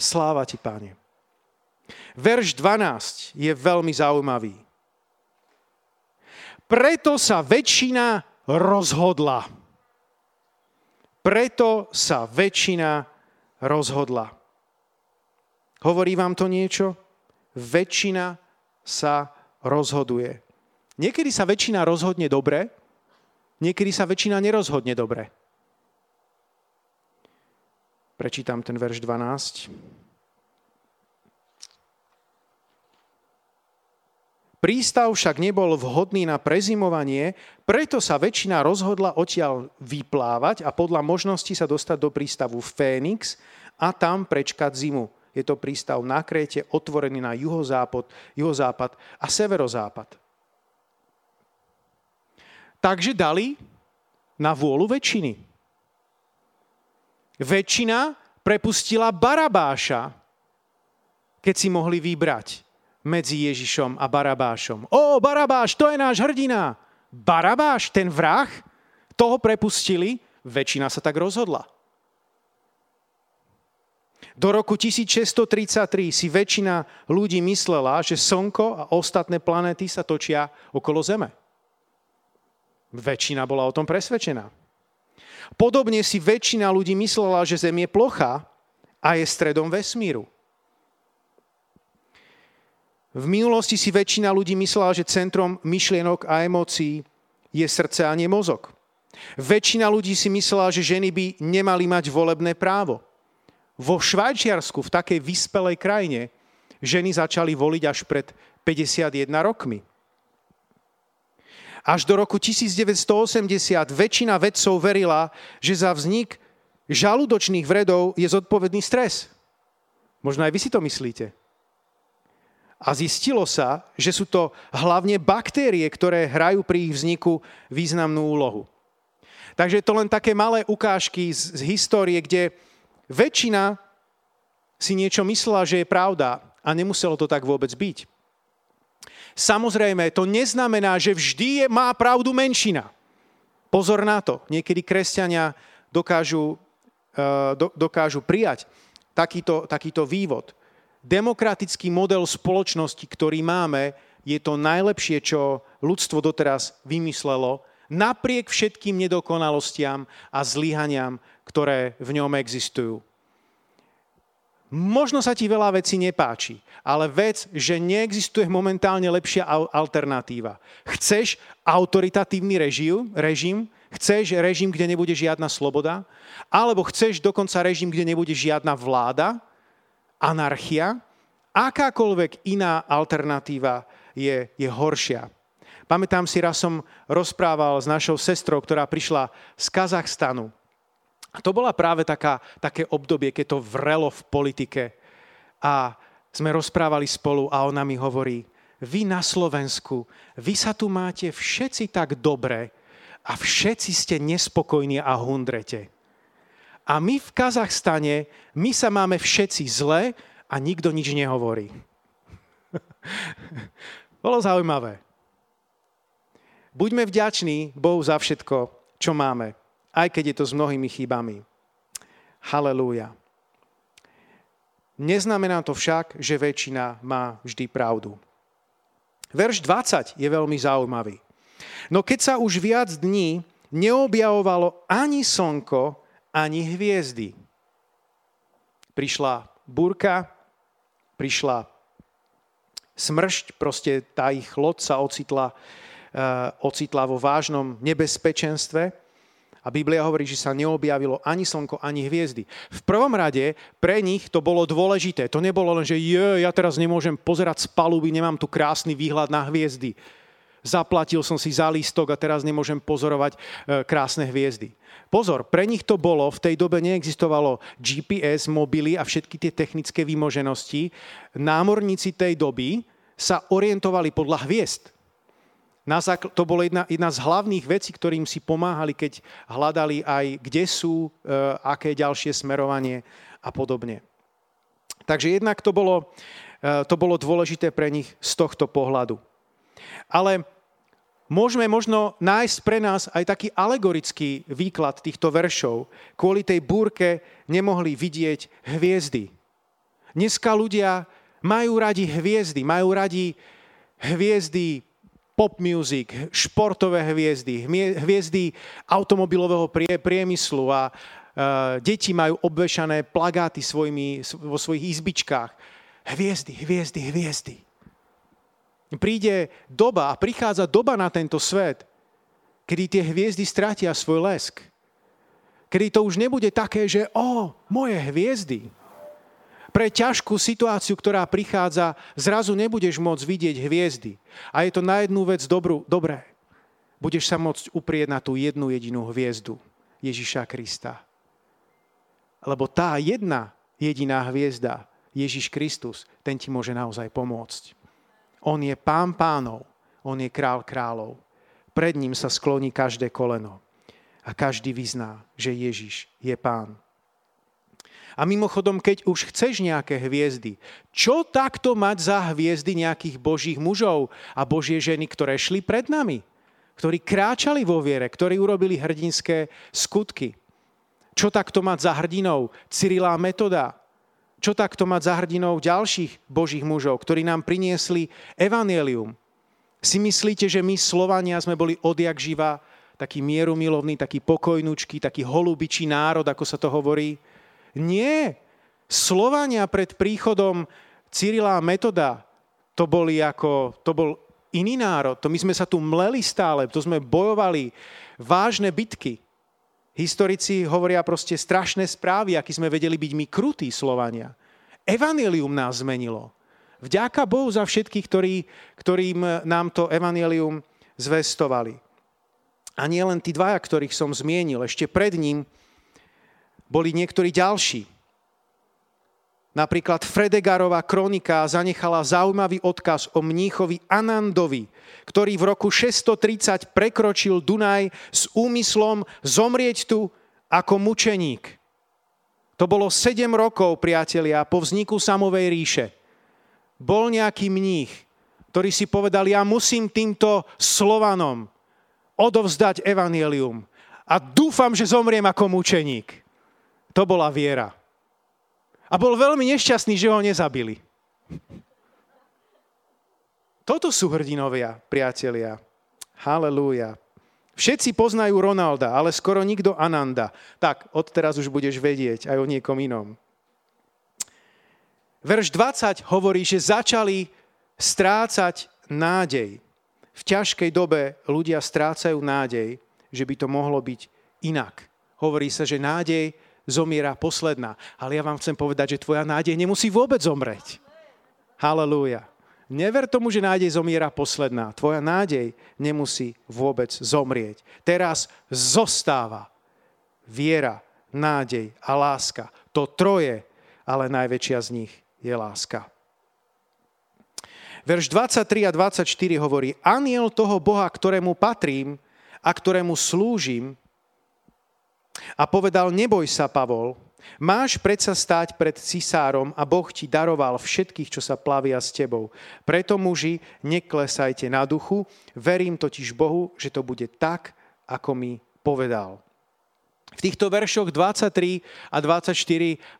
Sláva ti, páne. Verš 12 je veľmi zaujímavý. Preto sa väčšina rozhodla. Preto sa väčšina rozhodla. Hovorí vám to niečo? Väčšina sa rozhoduje. Niekedy sa väčšina rozhodne dobre, Niekedy sa väčšina nerozhodne dobre. Prečítam ten verš 12. Prístav však nebol vhodný na prezimovanie, preto sa väčšina rozhodla odtiaľ vyplávať a podľa možnosti sa dostať do prístavu Fénix a tam prečkať zimu. Je to prístav na Kréte, otvorený na juhozápad, juhozápad a severozápad. Takže dali na vôľu väčšiny. Väčšina prepustila Barabáša, keď si mohli vybrať medzi Ježišom a Barabášom. Ó, Barabáš, to je náš hrdina. Barabáš, ten vrah, toho prepustili, väčšina sa tak rozhodla. Do roku 1633 si väčšina ľudí myslela, že Slnko a ostatné planéty sa točia okolo Zeme. Väčšina bola o tom presvedčená. Podobne si väčšina ľudí myslela, že Zem je plocha a je stredom vesmíru. V minulosti si väčšina ľudí myslela, že centrom myšlienok a emócií je srdce a nie mozog. Väčšina ľudí si myslela, že ženy by nemali mať volebné právo. Vo Švajčiarsku, v takej vyspelej krajine, ženy začali voliť až pred 51 rokmi. Až do roku 1980 väčšina vedcov verila, že za vznik žalúdočných vredov je zodpovedný stres. Možno aj vy si to myslíte. A zistilo sa, že sú to hlavne baktérie, ktoré hrajú pri ich vzniku významnú úlohu. Takže to len také malé ukážky z, z histórie, kde väčšina si niečo myslela, že je pravda a nemuselo to tak vôbec byť. Samozrejme, to neznamená, že vždy je, má pravdu menšina. Pozor na to. Niekedy kresťania dokážu, uh, do, dokážu prijať takýto, takýto vývod. Demokratický model spoločnosti, ktorý máme, je to najlepšie, čo ľudstvo doteraz vymyslelo napriek všetkým nedokonalostiam a zlyhaniam, ktoré v ňom existujú. Možno sa ti veľa vecí nepáči, ale vec, že neexistuje momentálne lepšia alternatíva. Chceš autoritatívny režim, režim, chceš režim, kde nebude žiadna sloboda, alebo chceš dokonca režim, kde nebude žiadna vláda, anarchia, akákoľvek iná alternatíva je, je horšia. Pamätám si, raz som rozprával s našou sestrou, ktorá prišla z Kazachstanu a to bola práve taká, také obdobie, keď to vrelo v politike. A sme rozprávali spolu a ona mi hovorí, vy na Slovensku, vy sa tu máte všetci tak dobre a všetci ste nespokojní a hundrete. A my v Kazachstane, my sa máme všetci zle a nikto nič nehovorí. <laughs> Bolo zaujímavé. Buďme vďační Bohu za všetko, čo máme aj keď je to s mnohými chybami. Halelúja. Neznamená to však, že väčšina má vždy pravdu. Verš 20 je veľmi zaujímavý. No keď sa už viac dní neobjavovalo ani slnko, ani hviezdy. Prišla burka, prišla smršť, proste tá ich loď sa ocitla, uh, ocitla vo vážnom nebezpečenstve a Biblia hovorí, že sa neobjavilo ani slnko, ani hviezdy. V prvom rade pre nich to bolo dôležité. To nebolo len, že je, ja teraz nemôžem pozerať z paluby, nemám tu krásny výhľad na hviezdy. Zaplatil som si za lístok a teraz nemôžem pozorovať e, krásne hviezdy. Pozor, pre nich to bolo, v tej dobe neexistovalo GPS, mobily a všetky tie technické výmoženosti. Námorníci tej doby sa orientovali podľa hviezd. Na zákl- to bolo jedna, jedna z hlavných vecí, ktorým si pomáhali, keď hľadali aj, kde sú, e, aké ďalšie smerovanie a podobne. Takže jednak to bolo, e, to bolo dôležité pre nich z tohto pohľadu. Ale môžeme možno nájsť pre nás aj taký alegorický výklad týchto veršov. Kvôli tej búrke nemohli vidieť hviezdy. Dneska ľudia majú radi hviezdy, majú radi hviezdy pop music, športové hviezdy, hviezdy automobilového priemyslu a deti majú obvešané plagáty svojimi, vo svojich izbičkách. Hviezdy, hviezdy, hviezdy. Príde doba a prichádza doba na tento svet, kedy tie hviezdy stratia svoj lesk. Kedy to už nebude také, že o, moje hviezdy, pre ťažkú situáciu, ktorá prichádza, zrazu nebudeš môcť vidieť hviezdy. A je to na jednu vec dobrú, dobré. Budeš sa môcť uprieť na tú jednu jedinú hviezdu Ježiša Krista. Lebo tá jedna jediná hviezda, Ježiš Kristus, ten ti môže naozaj pomôcť. On je pán pánov, on je král kráľov. Pred ním sa skloní každé koleno a každý vyzná, že Ježiš je pán. A mimochodom, keď už chceš nejaké hviezdy, čo takto mať za hviezdy nejakých božích mužov a božie ženy, ktoré šli pred nami? Ktorí kráčali vo viere, ktorí urobili hrdinské skutky. Čo takto mať za hrdinou Cyrilá metoda? Čo takto mať za hrdinou ďalších božích mužov, ktorí nám priniesli evanielium? Si myslíte, že my Slovania sme boli odjak živa taký mierumilovný, taký pokojnúčky, taký holubičí národ, ako sa to hovorí? Nie. Slovania pred príchodom Cyrila a Metoda, to boli ako, to bol iný národ. To my sme sa tu mleli stále, to sme bojovali vážne bitky. Historici hovoria proste strašné správy, aký sme vedeli byť my krutí Slovania. Evangelium nás zmenilo. Vďaka Bohu za všetkých, ktorí, ktorým nám to evanelium zvestovali. A nie len tí dvaja, ktorých som zmienil. Ešte pred ním boli niektorí ďalší. Napríklad Fredegarová kronika zanechala zaujímavý odkaz o mníchovi Anandovi, ktorý v roku 630 prekročil Dunaj s úmyslom zomrieť tu ako mučeník. To bolo 7 rokov, priatelia, po vzniku samovej ríše. Bol nejaký mních, ktorý si povedal, ja musím týmto Slovanom odovzdať evanielium a dúfam, že zomriem ako mučeník. To bola viera. A bol veľmi nešťastný, že ho nezabili. Toto sú hrdinovia, priatelia. Halelúja. Všetci poznajú Ronalda, ale skoro nikto Ananda. Tak, odteraz už budeš vedieť aj o niekom inom. Verš 20 hovorí, že začali strácať nádej. V ťažkej dobe ľudia strácajú nádej, že by to mohlo byť inak. Hovorí sa, že nádej zomiera posledná. Ale ja vám chcem povedať, že tvoja nádej nemusí vôbec zomreť. Halelúja. Never tomu, že nádej zomiera posledná. Tvoja nádej nemusí vôbec zomrieť. Teraz zostáva viera, nádej a láska. To troje, ale najväčšia z nich je láska. Verš 23 a 24 hovorí, aniel toho Boha, ktorému patrím a ktorému slúžim, a povedal, neboj sa, Pavol, máš predsa stáť pred cisárom a Boh ti daroval všetkých, čo sa plavia s tebou. Preto, muži, neklesajte na duchu, verím totiž Bohu, že to bude tak, ako mi povedal. V týchto veršoch 23 a 24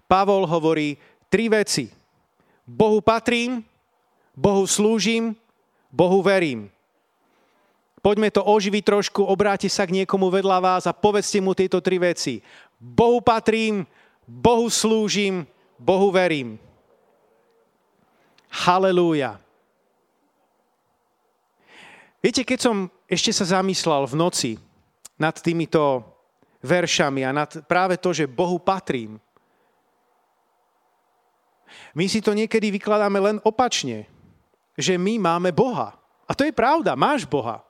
Pavol hovorí tri veci. Bohu patrím, Bohu slúžim, Bohu verím. Poďme to oživiť trošku, obráti sa k niekomu vedľa vás a povedzte mu tieto tri veci. Bohu patrím, Bohu slúžim, Bohu verím. Halelúja. Viete, keď som ešte sa zamyslel v noci nad týmito veršami a nad práve to, že Bohu patrím, my si to niekedy vykladáme len opačne že my máme Boha. A to je pravda, máš Boha.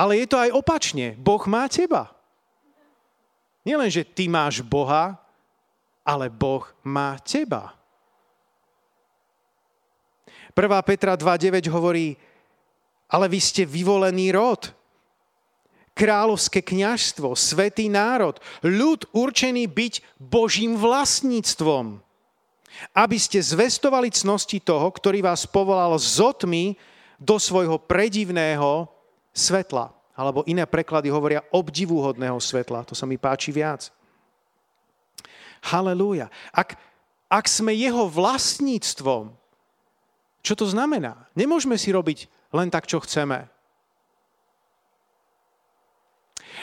Ale je to aj opačne. Boh má teba. Nielen, že ty máš Boha, ale Boh má teba. 1. Petra 2.9 hovorí, ale vy ste vyvolený rod, kráľovské kňažstvo, svetý národ, ľud určený byť Božím vlastníctvom aby ste zvestovali cnosti toho, ktorý vás povolal z otmy do svojho predivného svetla. Alebo iné preklady hovoria obdivuhodného svetla. To sa mi páči viac. Halelúja. Ak, ak sme jeho vlastníctvom, čo to znamená? Nemôžeme si robiť len tak, čo chceme.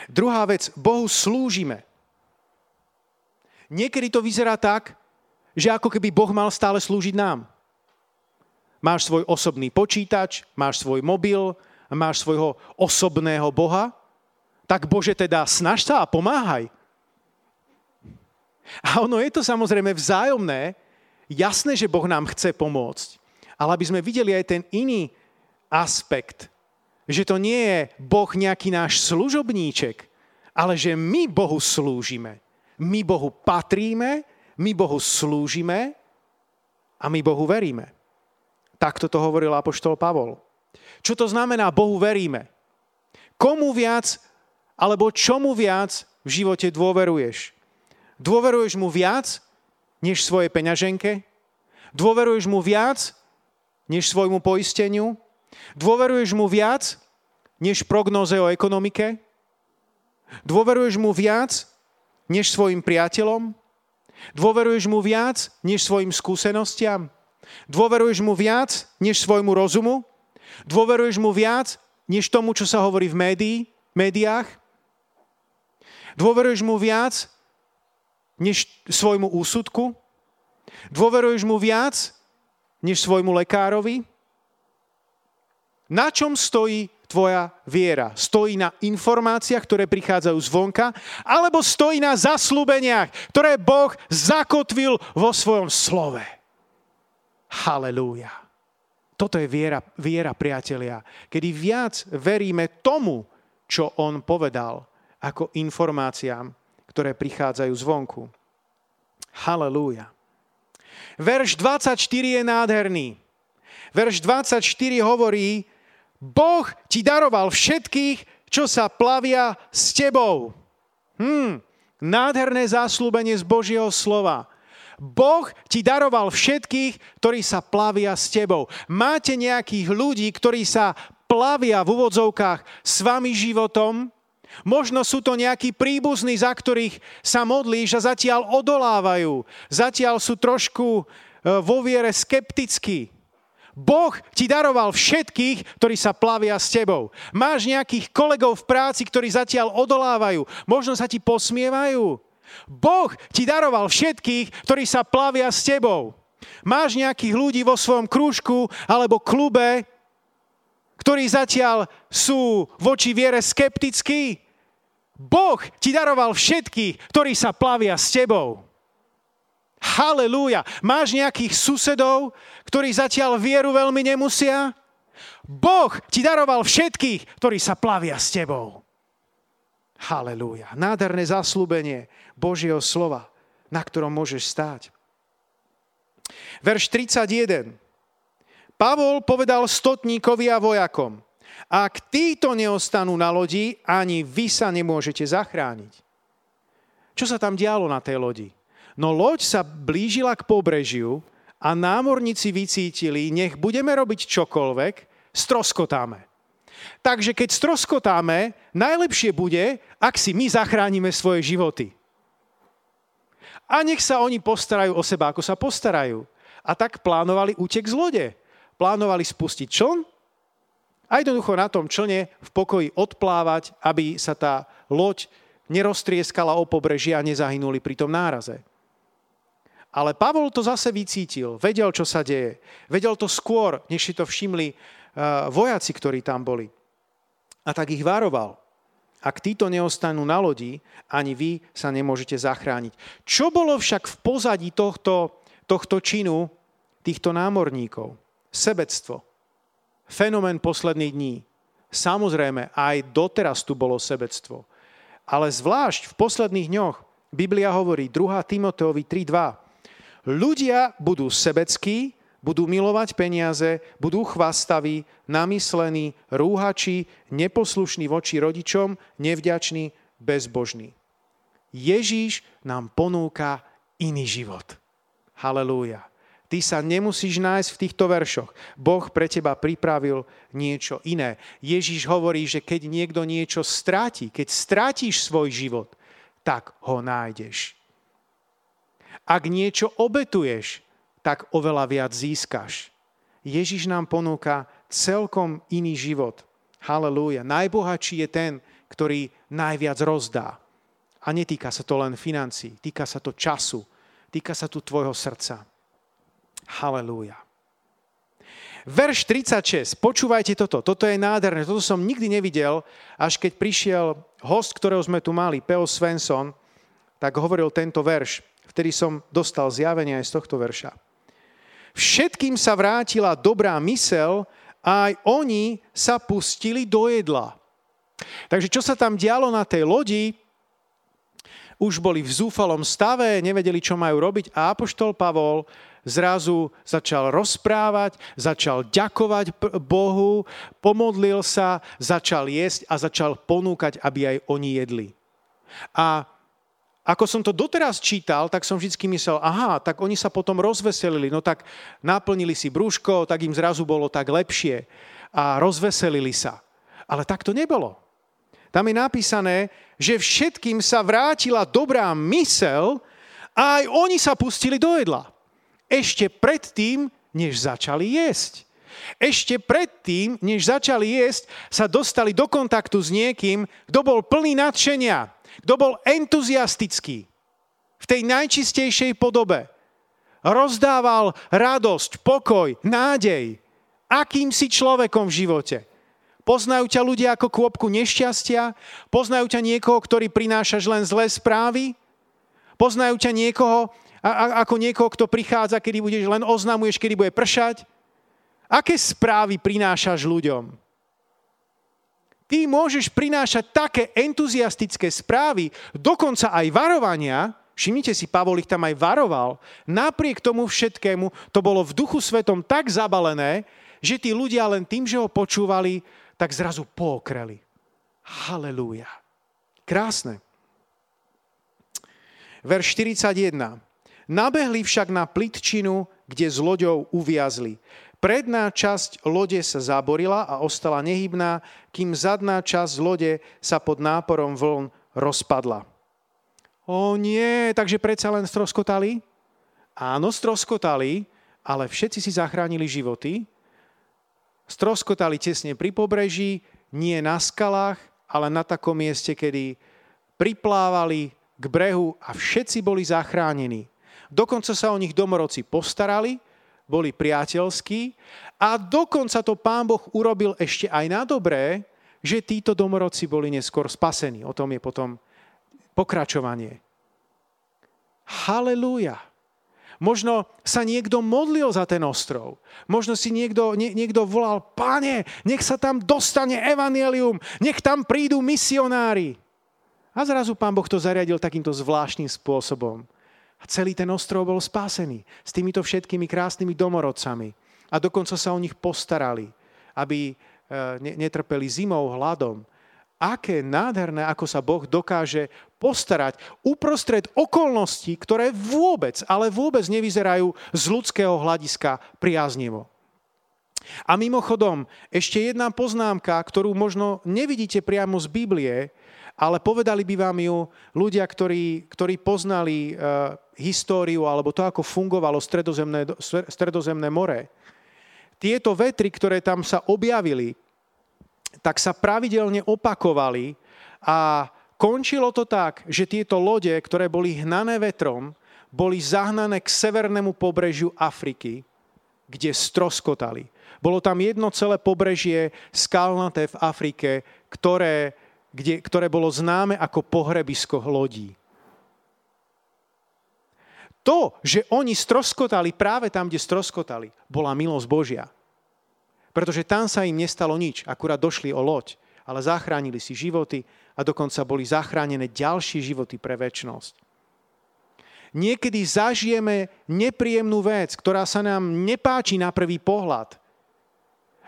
Druhá vec, Bohu slúžime. Niekedy to vyzerá tak, že ako keby Boh mal stále slúžiť nám. Máš svoj osobný počítač, máš svoj mobil, máš svojho osobného Boha, tak Bože teda snaž sa a pomáhaj. A ono je to samozrejme vzájomné, jasné, že Boh nám chce pomôcť, ale aby sme videli aj ten iný aspekt, že to nie je Boh nejaký náš služobníček, ale že my Bohu slúžime. My Bohu patríme my Bohu slúžime a my Bohu veríme. Takto to hovoril apoštol Pavol. Čo to znamená Bohu veríme? Komu viac alebo čomu viac v živote dôveruješ? Dôveruješ mu viac než svojej peňaženke? Dôveruješ mu viac než svojmu poisteniu? Dôveruješ mu viac než prognoze o ekonomike? Dôveruješ mu viac než svojim priateľom? Dôveruješ mu viac, než svojim skúsenostiam? Dôveruješ mu viac, než svojmu rozumu? Dôveruješ mu viac, než tomu, čo sa hovorí v médii, médiách? Dôveruješ mu viac, než svojmu úsudku? Dôveruješ mu viac, než svojmu lekárovi? Na čom stojí tvoja viera? Stojí na informáciách, ktoré prichádzajú zvonka, alebo stojí na zaslúbeniach, ktoré Boh zakotvil vo svojom slove? Halelúja. Toto je viera, viera, priatelia, kedy viac veríme tomu, čo on povedal, ako informáciám, ktoré prichádzajú zvonku. Halelúja. Verš 24 je nádherný. Verš 24 hovorí, Boh ti daroval všetkých, čo sa plavia s tebou. Hmm, nádherné záslúbenie z Božieho slova. Boh ti daroval všetkých, ktorí sa plavia s tebou. Máte nejakých ľudí, ktorí sa plavia v úvodzovkách s vami životom? Možno sú to nejakí príbuzní, za ktorých sa modlíš a zatiaľ odolávajú. Zatiaľ sú trošku e, vo viere skeptickí. Boh ti daroval všetkých, ktorí sa plavia s tebou. Máš nejakých kolegov v práci, ktorí zatiaľ odolávajú. Možno sa ti posmievajú. Boh ti daroval všetkých, ktorí sa plavia s tebou. Máš nejakých ľudí vo svojom krúžku alebo klube, ktorí zatiaľ sú voči viere skeptickí. Boh ti daroval všetkých, ktorí sa plavia s tebou. Halelúja. Máš nejakých susedov, ktorí zatiaľ vieru veľmi nemusia? Boh ti daroval všetkých, ktorí sa plavia s tebou. Halelúja. Nádherné zaslúbenie Božieho slova, na ktorom môžeš stáť. Verš 31. Pavol povedal stotníkovi a vojakom, ak títo neostanú na lodi, ani vy sa nemôžete zachrániť. Čo sa tam dialo na tej lodi? No loď sa blížila k pobrežiu a námorníci vycítili, nech budeme robiť čokoľvek, stroskotáme. Takže keď stroskotáme, najlepšie bude, ak si my zachránime svoje životy. A nech sa oni postarajú o seba, ako sa postarajú. A tak plánovali útek z lode. Plánovali spustiť čln a jednoducho na tom člne v pokoji odplávať, aby sa tá loď neroztrieskala o pobrežie a nezahynuli pri tom náraze. Ale Pavol to zase vycítil, vedel, čo sa deje. Vedel to skôr, než si to všimli vojaci, ktorí tam boli. A tak ich varoval. Ak títo neostanú na lodi, ani vy sa nemôžete zachrániť. Čo bolo však v pozadí tohto, tohto činu týchto námorníkov? Sebectvo. Fenomén posledných dní. Samozrejme, aj doteraz tu bolo sebectvo. Ale zvlášť v posledných dňoch Biblia hovorí 2. Timoteovi 3.2 Ľudia budú sebeckí, budú milovať peniaze, budú chvastaví, namyslení, rúhači, neposlušní voči rodičom, nevďační, bezbožní. Ježíš nám ponúka iný život. Halelúja. Ty sa nemusíš nájsť v týchto veršoch. Boh pre teba pripravil niečo iné. Ježíš hovorí, že keď niekto niečo stráti, keď strátiš svoj život, tak ho nájdeš. Ak niečo obetuješ, tak oveľa viac získaš. Ježiš nám ponúka celkom iný život. Halelúja. Najbohatší je ten, ktorý najviac rozdá. A netýka sa to len financí, týka sa to času, týka sa tu tvojho srdca. Halelúja. Verš 36, počúvajte toto, toto je nádherné, toto som nikdy nevidel, až keď prišiel host, ktorého sme tu mali, Peo Svensson, tak hovoril tento verš vtedy som dostal zjavenie aj z tohto verša. Všetkým sa vrátila dobrá mysel a aj oni sa pustili do jedla. Takže čo sa tam dialo na tej lodi, už boli v zúfalom stave, nevedeli, čo majú robiť a Apoštol Pavol zrazu začal rozprávať, začal ďakovať Bohu, pomodlil sa, začal jesť a začal ponúkať, aby aj oni jedli. A ako som to doteraz čítal, tak som vždy myslel, aha, tak oni sa potom rozveselili, no tak naplnili si brúško, tak im zrazu bolo tak lepšie a rozveselili sa. Ale tak to nebolo. Tam je napísané, že všetkým sa vrátila dobrá mysel a aj oni sa pustili do jedla. Ešte predtým, než začali jesť. Ešte predtým, než začali jesť, sa dostali do kontaktu s niekým, kto bol plný nadšenia, kto bol entuziastický v tej najčistejšej podobe. Rozdával radosť, pokoj, nádej. Akým si človekom v živote? Poznajú ťa ľudia ako kôpku nešťastia? Poznajú ťa niekoho, ktorý prinášaš len zlé správy? Poznajú ťa niekoho, a, ako niekoho, kto prichádza, kedy budeš len oznamuješ, kedy bude pršať? Aké správy prinášaš ľuďom? Ty môžeš prinášať také entuziastické správy, dokonca aj varovania, všimnite si, Pavol ich tam aj varoval, napriek tomu všetkému to bolo v duchu svetom tak zabalené, že tí ľudia len tým, že ho počúvali, tak zrazu pokreli. Halelúja. Krásne. Verš 41. Nabehli však na plitčinu, kde s loďou uviazli. Predná časť lode sa zaborila a ostala nehybná, kým zadná časť lode sa pod náporom vln rozpadla. O nie, takže predsa len stroskotali? Áno, stroskotali, ale všetci si zachránili životy stroskotali tesne pri pobreží, nie na skalách, ale na takom mieste, kedy priplávali k brehu a všetci boli zachránení. Dokonca sa o nich domorodci postarali, boli priateľskí a dokonca to pán Boh urobil ešte aj na dobré, že títo domorodci boli neskôr spasení. O tom je potom pokračovanie. Halelúja. Možno sa niekto modlil za ten ostrov. Možno si niekto, nie, niekto volal, páne, nech sa tam dostane evanelium, nech tam prídu misionári. A zrazu pán Boh to zariadil takýmto zvláštnym spôsobom. A celý ten ostrov bol spásený s týmito všetkými krásnymi domorodcami. A dokonca sa o nich postarali, aby e, netrpeli zimou, hladom. Aké nádherné, ako sa Boh dokáže postarať uprostred okolností, ktoré vôbec, ale vôbec nevyzerajú z ľudského hľadiska priaznivo. A mimochodom, ešte jedna poznámka, ktorú možno nevidíte priamo z Biblie, ale povedali by vám ju ľudia, ktorí, ktorí poznali uh, históriu alebo to, ako fungovalo stredozemné, stredozemné more. Tieto vetry, ktoré tam sa objavili, tak sa pravidelne opakovali a končilo to tak, že tieto lode, ktoré boli hnané vetrom, boli zahnané k severnému pobrežiu Afriky, kde stroskotali. Bolo tam jedno celé pobrežie skalnaté v Afrike, ktoré kde, ktoré bolo známe ako pohrebisko lodí. To, že oni stroskotali práve tam, kde stroskotali, bola milosť Božia. Pretože tam sa im nestalo nič, akurát došli o loď, ale zachránili si životy a dokonca boli zachránené ďalšie životy pre väčnosť. Niekedy zažijeme nepríjemnú vec, ktorá sa nám nepáči na prvý pohľad,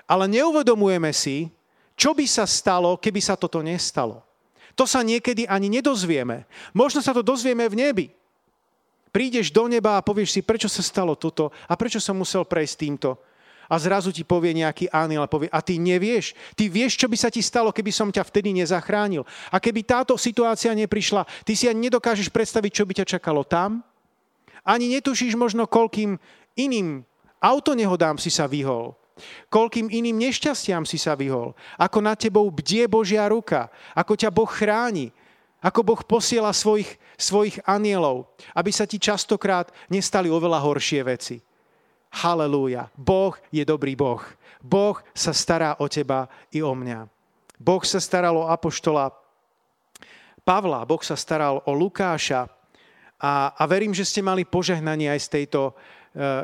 ale neuvedomujeme si, čo by sa stalo, keby sa toto nestalo? To sa niekedy ani nedozvieme. Možno sa to dozvieme v nebi. Prídeš do neba a povieš si, prečo sa stalo toto a prečo som musel prejsť týmto. A zrazu ti povie nejaký aniel a povie, a ty nevieš. Ty vieš, čo by sa ti stalo, keby som ťa vtedy nezachránil. A keby táto situácia neprišla, ty si ani nedokážeš predstaviť, čo by ťa čakalo tam. Ani netušíš možno, koľkým iným autonehodám si sa vyhol. Koľkým iným nešťastiam si sa vyhol. Ako na tebou bdie Božia ruka. Ako ťa Boh chráni. Ako Boh posiela svojich, svojich anielov, aby sa ti častokrát nestali oveľa horšie veci. Halelúja. Boh je dobrý Boh. Boh sa stará o teba i o mňa. Boh sa staral o apoštola Pavla, Boh sa staral o Lukáša a, a verím, že ste mali požehnanie aj z tejto,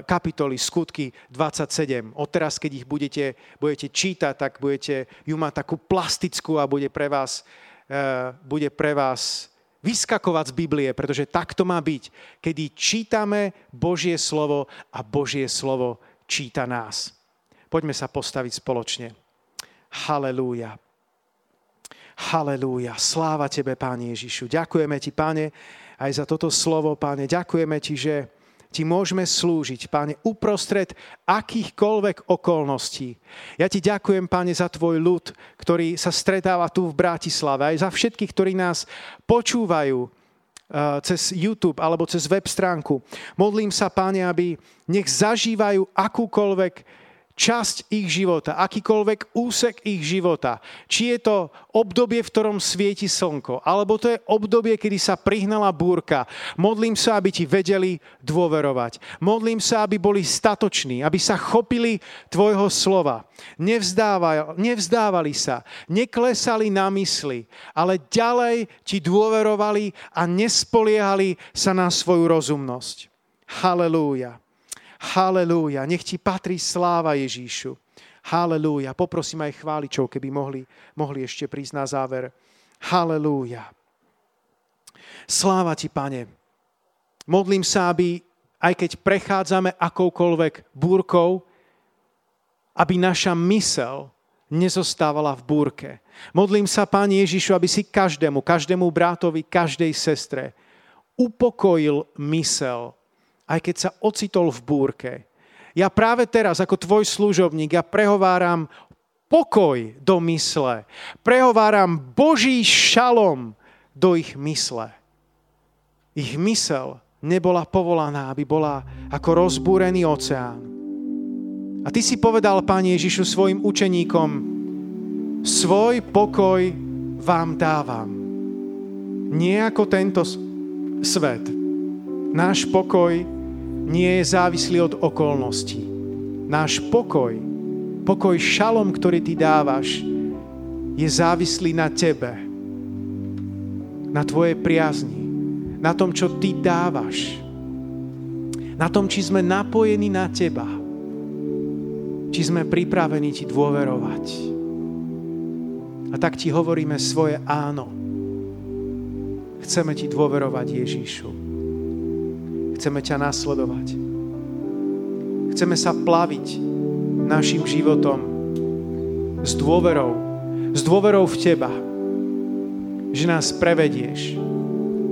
kapitoly skutky 27. Odteraz, keď ich budete, budete čítať, tak budete ju mať takú plastickú a bude pre vás, eh, bude pre vás vyskakovať z Biblie, pretože tak to má byť, kedy čítame Božie slovo a Božie slovo číta nás. Poďme sa postaviť spoločne. Halelúja. Halelúja. Sláva Tebe, Páne Ježišu. Ďakujeme Ti, Páne, aj za toto slovo, Páne. Ďakujeme Ti, že ti môžeme slúžiť, Páne, uprostred akýchkoľvek okolností. Ja ti ďakujem, Páne, za tvoj ľud, ktorý sa stretáva tu v Bratislave, aj za všetkých, ktorí nás počúvajú eh, cez YouTube alebo cez web stránku. Modlím sa, Páne, aby nech zažívajú akúkoľvek časť ich života, akýkoľvek úsek ich života. Či je to obdobie, v ktorom svieti slnko, alebo to je obdobie, kedy sa prihnala búrka. Modlím sa, aby ti vedeli dôverovať. Modlím sa, aby boli statoční, aby sa chopili tvojho slova. Nevzdávali, nevzdávali sa, neklesali na mysli, ale ďalej ti dôverovali a nespoliehali sa na svoju rozumnosť. Halelúja. Halelúja. Nech ti patrí sláva Ježíšu. Halelúja. Poprosím aj chváličov, keby mohli, mohli ešte prísť na záver. Halelúja. Sláva ti, pane. Modlím sa, aby aj keď prechádzame akoukoľvek búrkou, aby naša mysel nezostávala v búrke. Modlím sa, Pán Ježišu, aby si každému, každému brátovi, každej sestre upokojil mysel aj keď sa ocitol v búrke. Ja práve teraz, ako tvoj služobník, ja prehováram pokoj do mysle. Prehováram Boží šalom do ich mysle. Ich mysel nebola povolaná, aby bola ako rozbúrený oceán, A ty si povedal, Pán Ježišu, svojim učeníkom, svoj pokoj vám dávam. Nie ako tento svet. Náš pokoj nie je závislý od okolností. Náš pokoj, pokoj šalom, ktorý ty dávaš, je závislý na tebe, na tvojej priazni, na tom, čo ty dávaš, na tom, či sme napojení na teba, či sme pripravení ti dôverovať. A tak ti hovoríme svoje áno. Chceme ti dôverovať Ježíšu. Chceme ťa nasledovať. Chceme sa plaviť našim životom s dôverou s dôverou v Teba, že nás prevedieš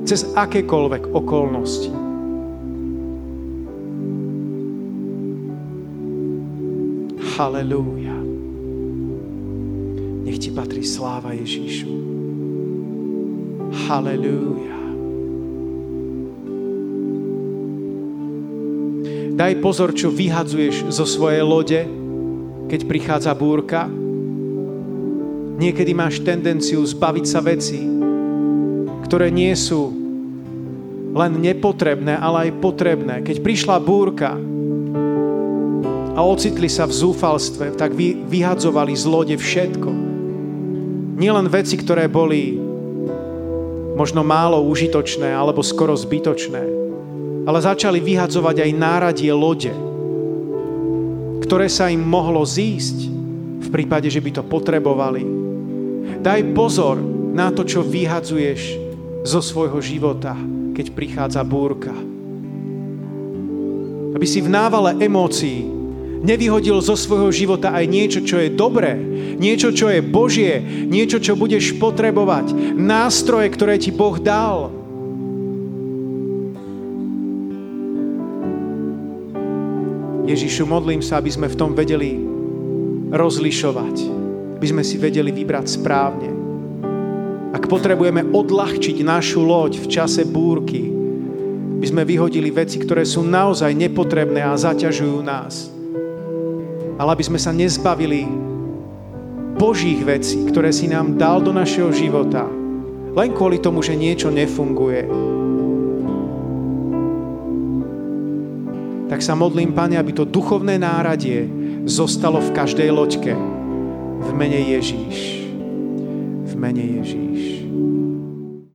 cez akékoľvek okolnosti. Halelúja. Nech Ti patrí sláva Ježíšu. Halelúja. Daj pozor, čo vyhadzuješ zo svojej lode, keď prichádza búrka, Niekedy máš tendenciu zbaviť sa veci, ktoré nie sú len nepotrebné, ale aj potrebné. Keď prišla búrka a ocitli sa v zúfalstve, tak vy, vyhadzovali z lode všetko. Nielen veci, ktoré boli možno málo užitočné alebo skoro zbytočné, ale začali vyhadzovať aj náradie lode, ktoré sa im mohlo zísť v prípade, že by to potrebovali Daj pozor na to, čo vyhadzuješ zo svojho života, keď prichádza búrka. Aby si v návale emócií nevyhodil zo svojho života aj niečo, čo je dobré, niečo, čo je Božie, niečo, čo budeš potrebovať, nástroje, ktoré ti Boh dal. Ježišu, modlím sa, aby sme v tom vedeli rozlišovať aby sme si vedeli vybrať správne. Ak potrebujeme odľahčiť našu loď v čase búrky, by sme vyhodili veci, ktoré sú naozaj nepotrebné a zaťažujú nás. Ale aby sme sa nezbavili Božích vecí, ktoré si nám dal do našeho života, len kvôli tomu, že niečo nefunguje. Tak sa modlím, Pane, aby to duchovné náradie zostalo v každej loďke v mene Ježíš. V mene Ježíš.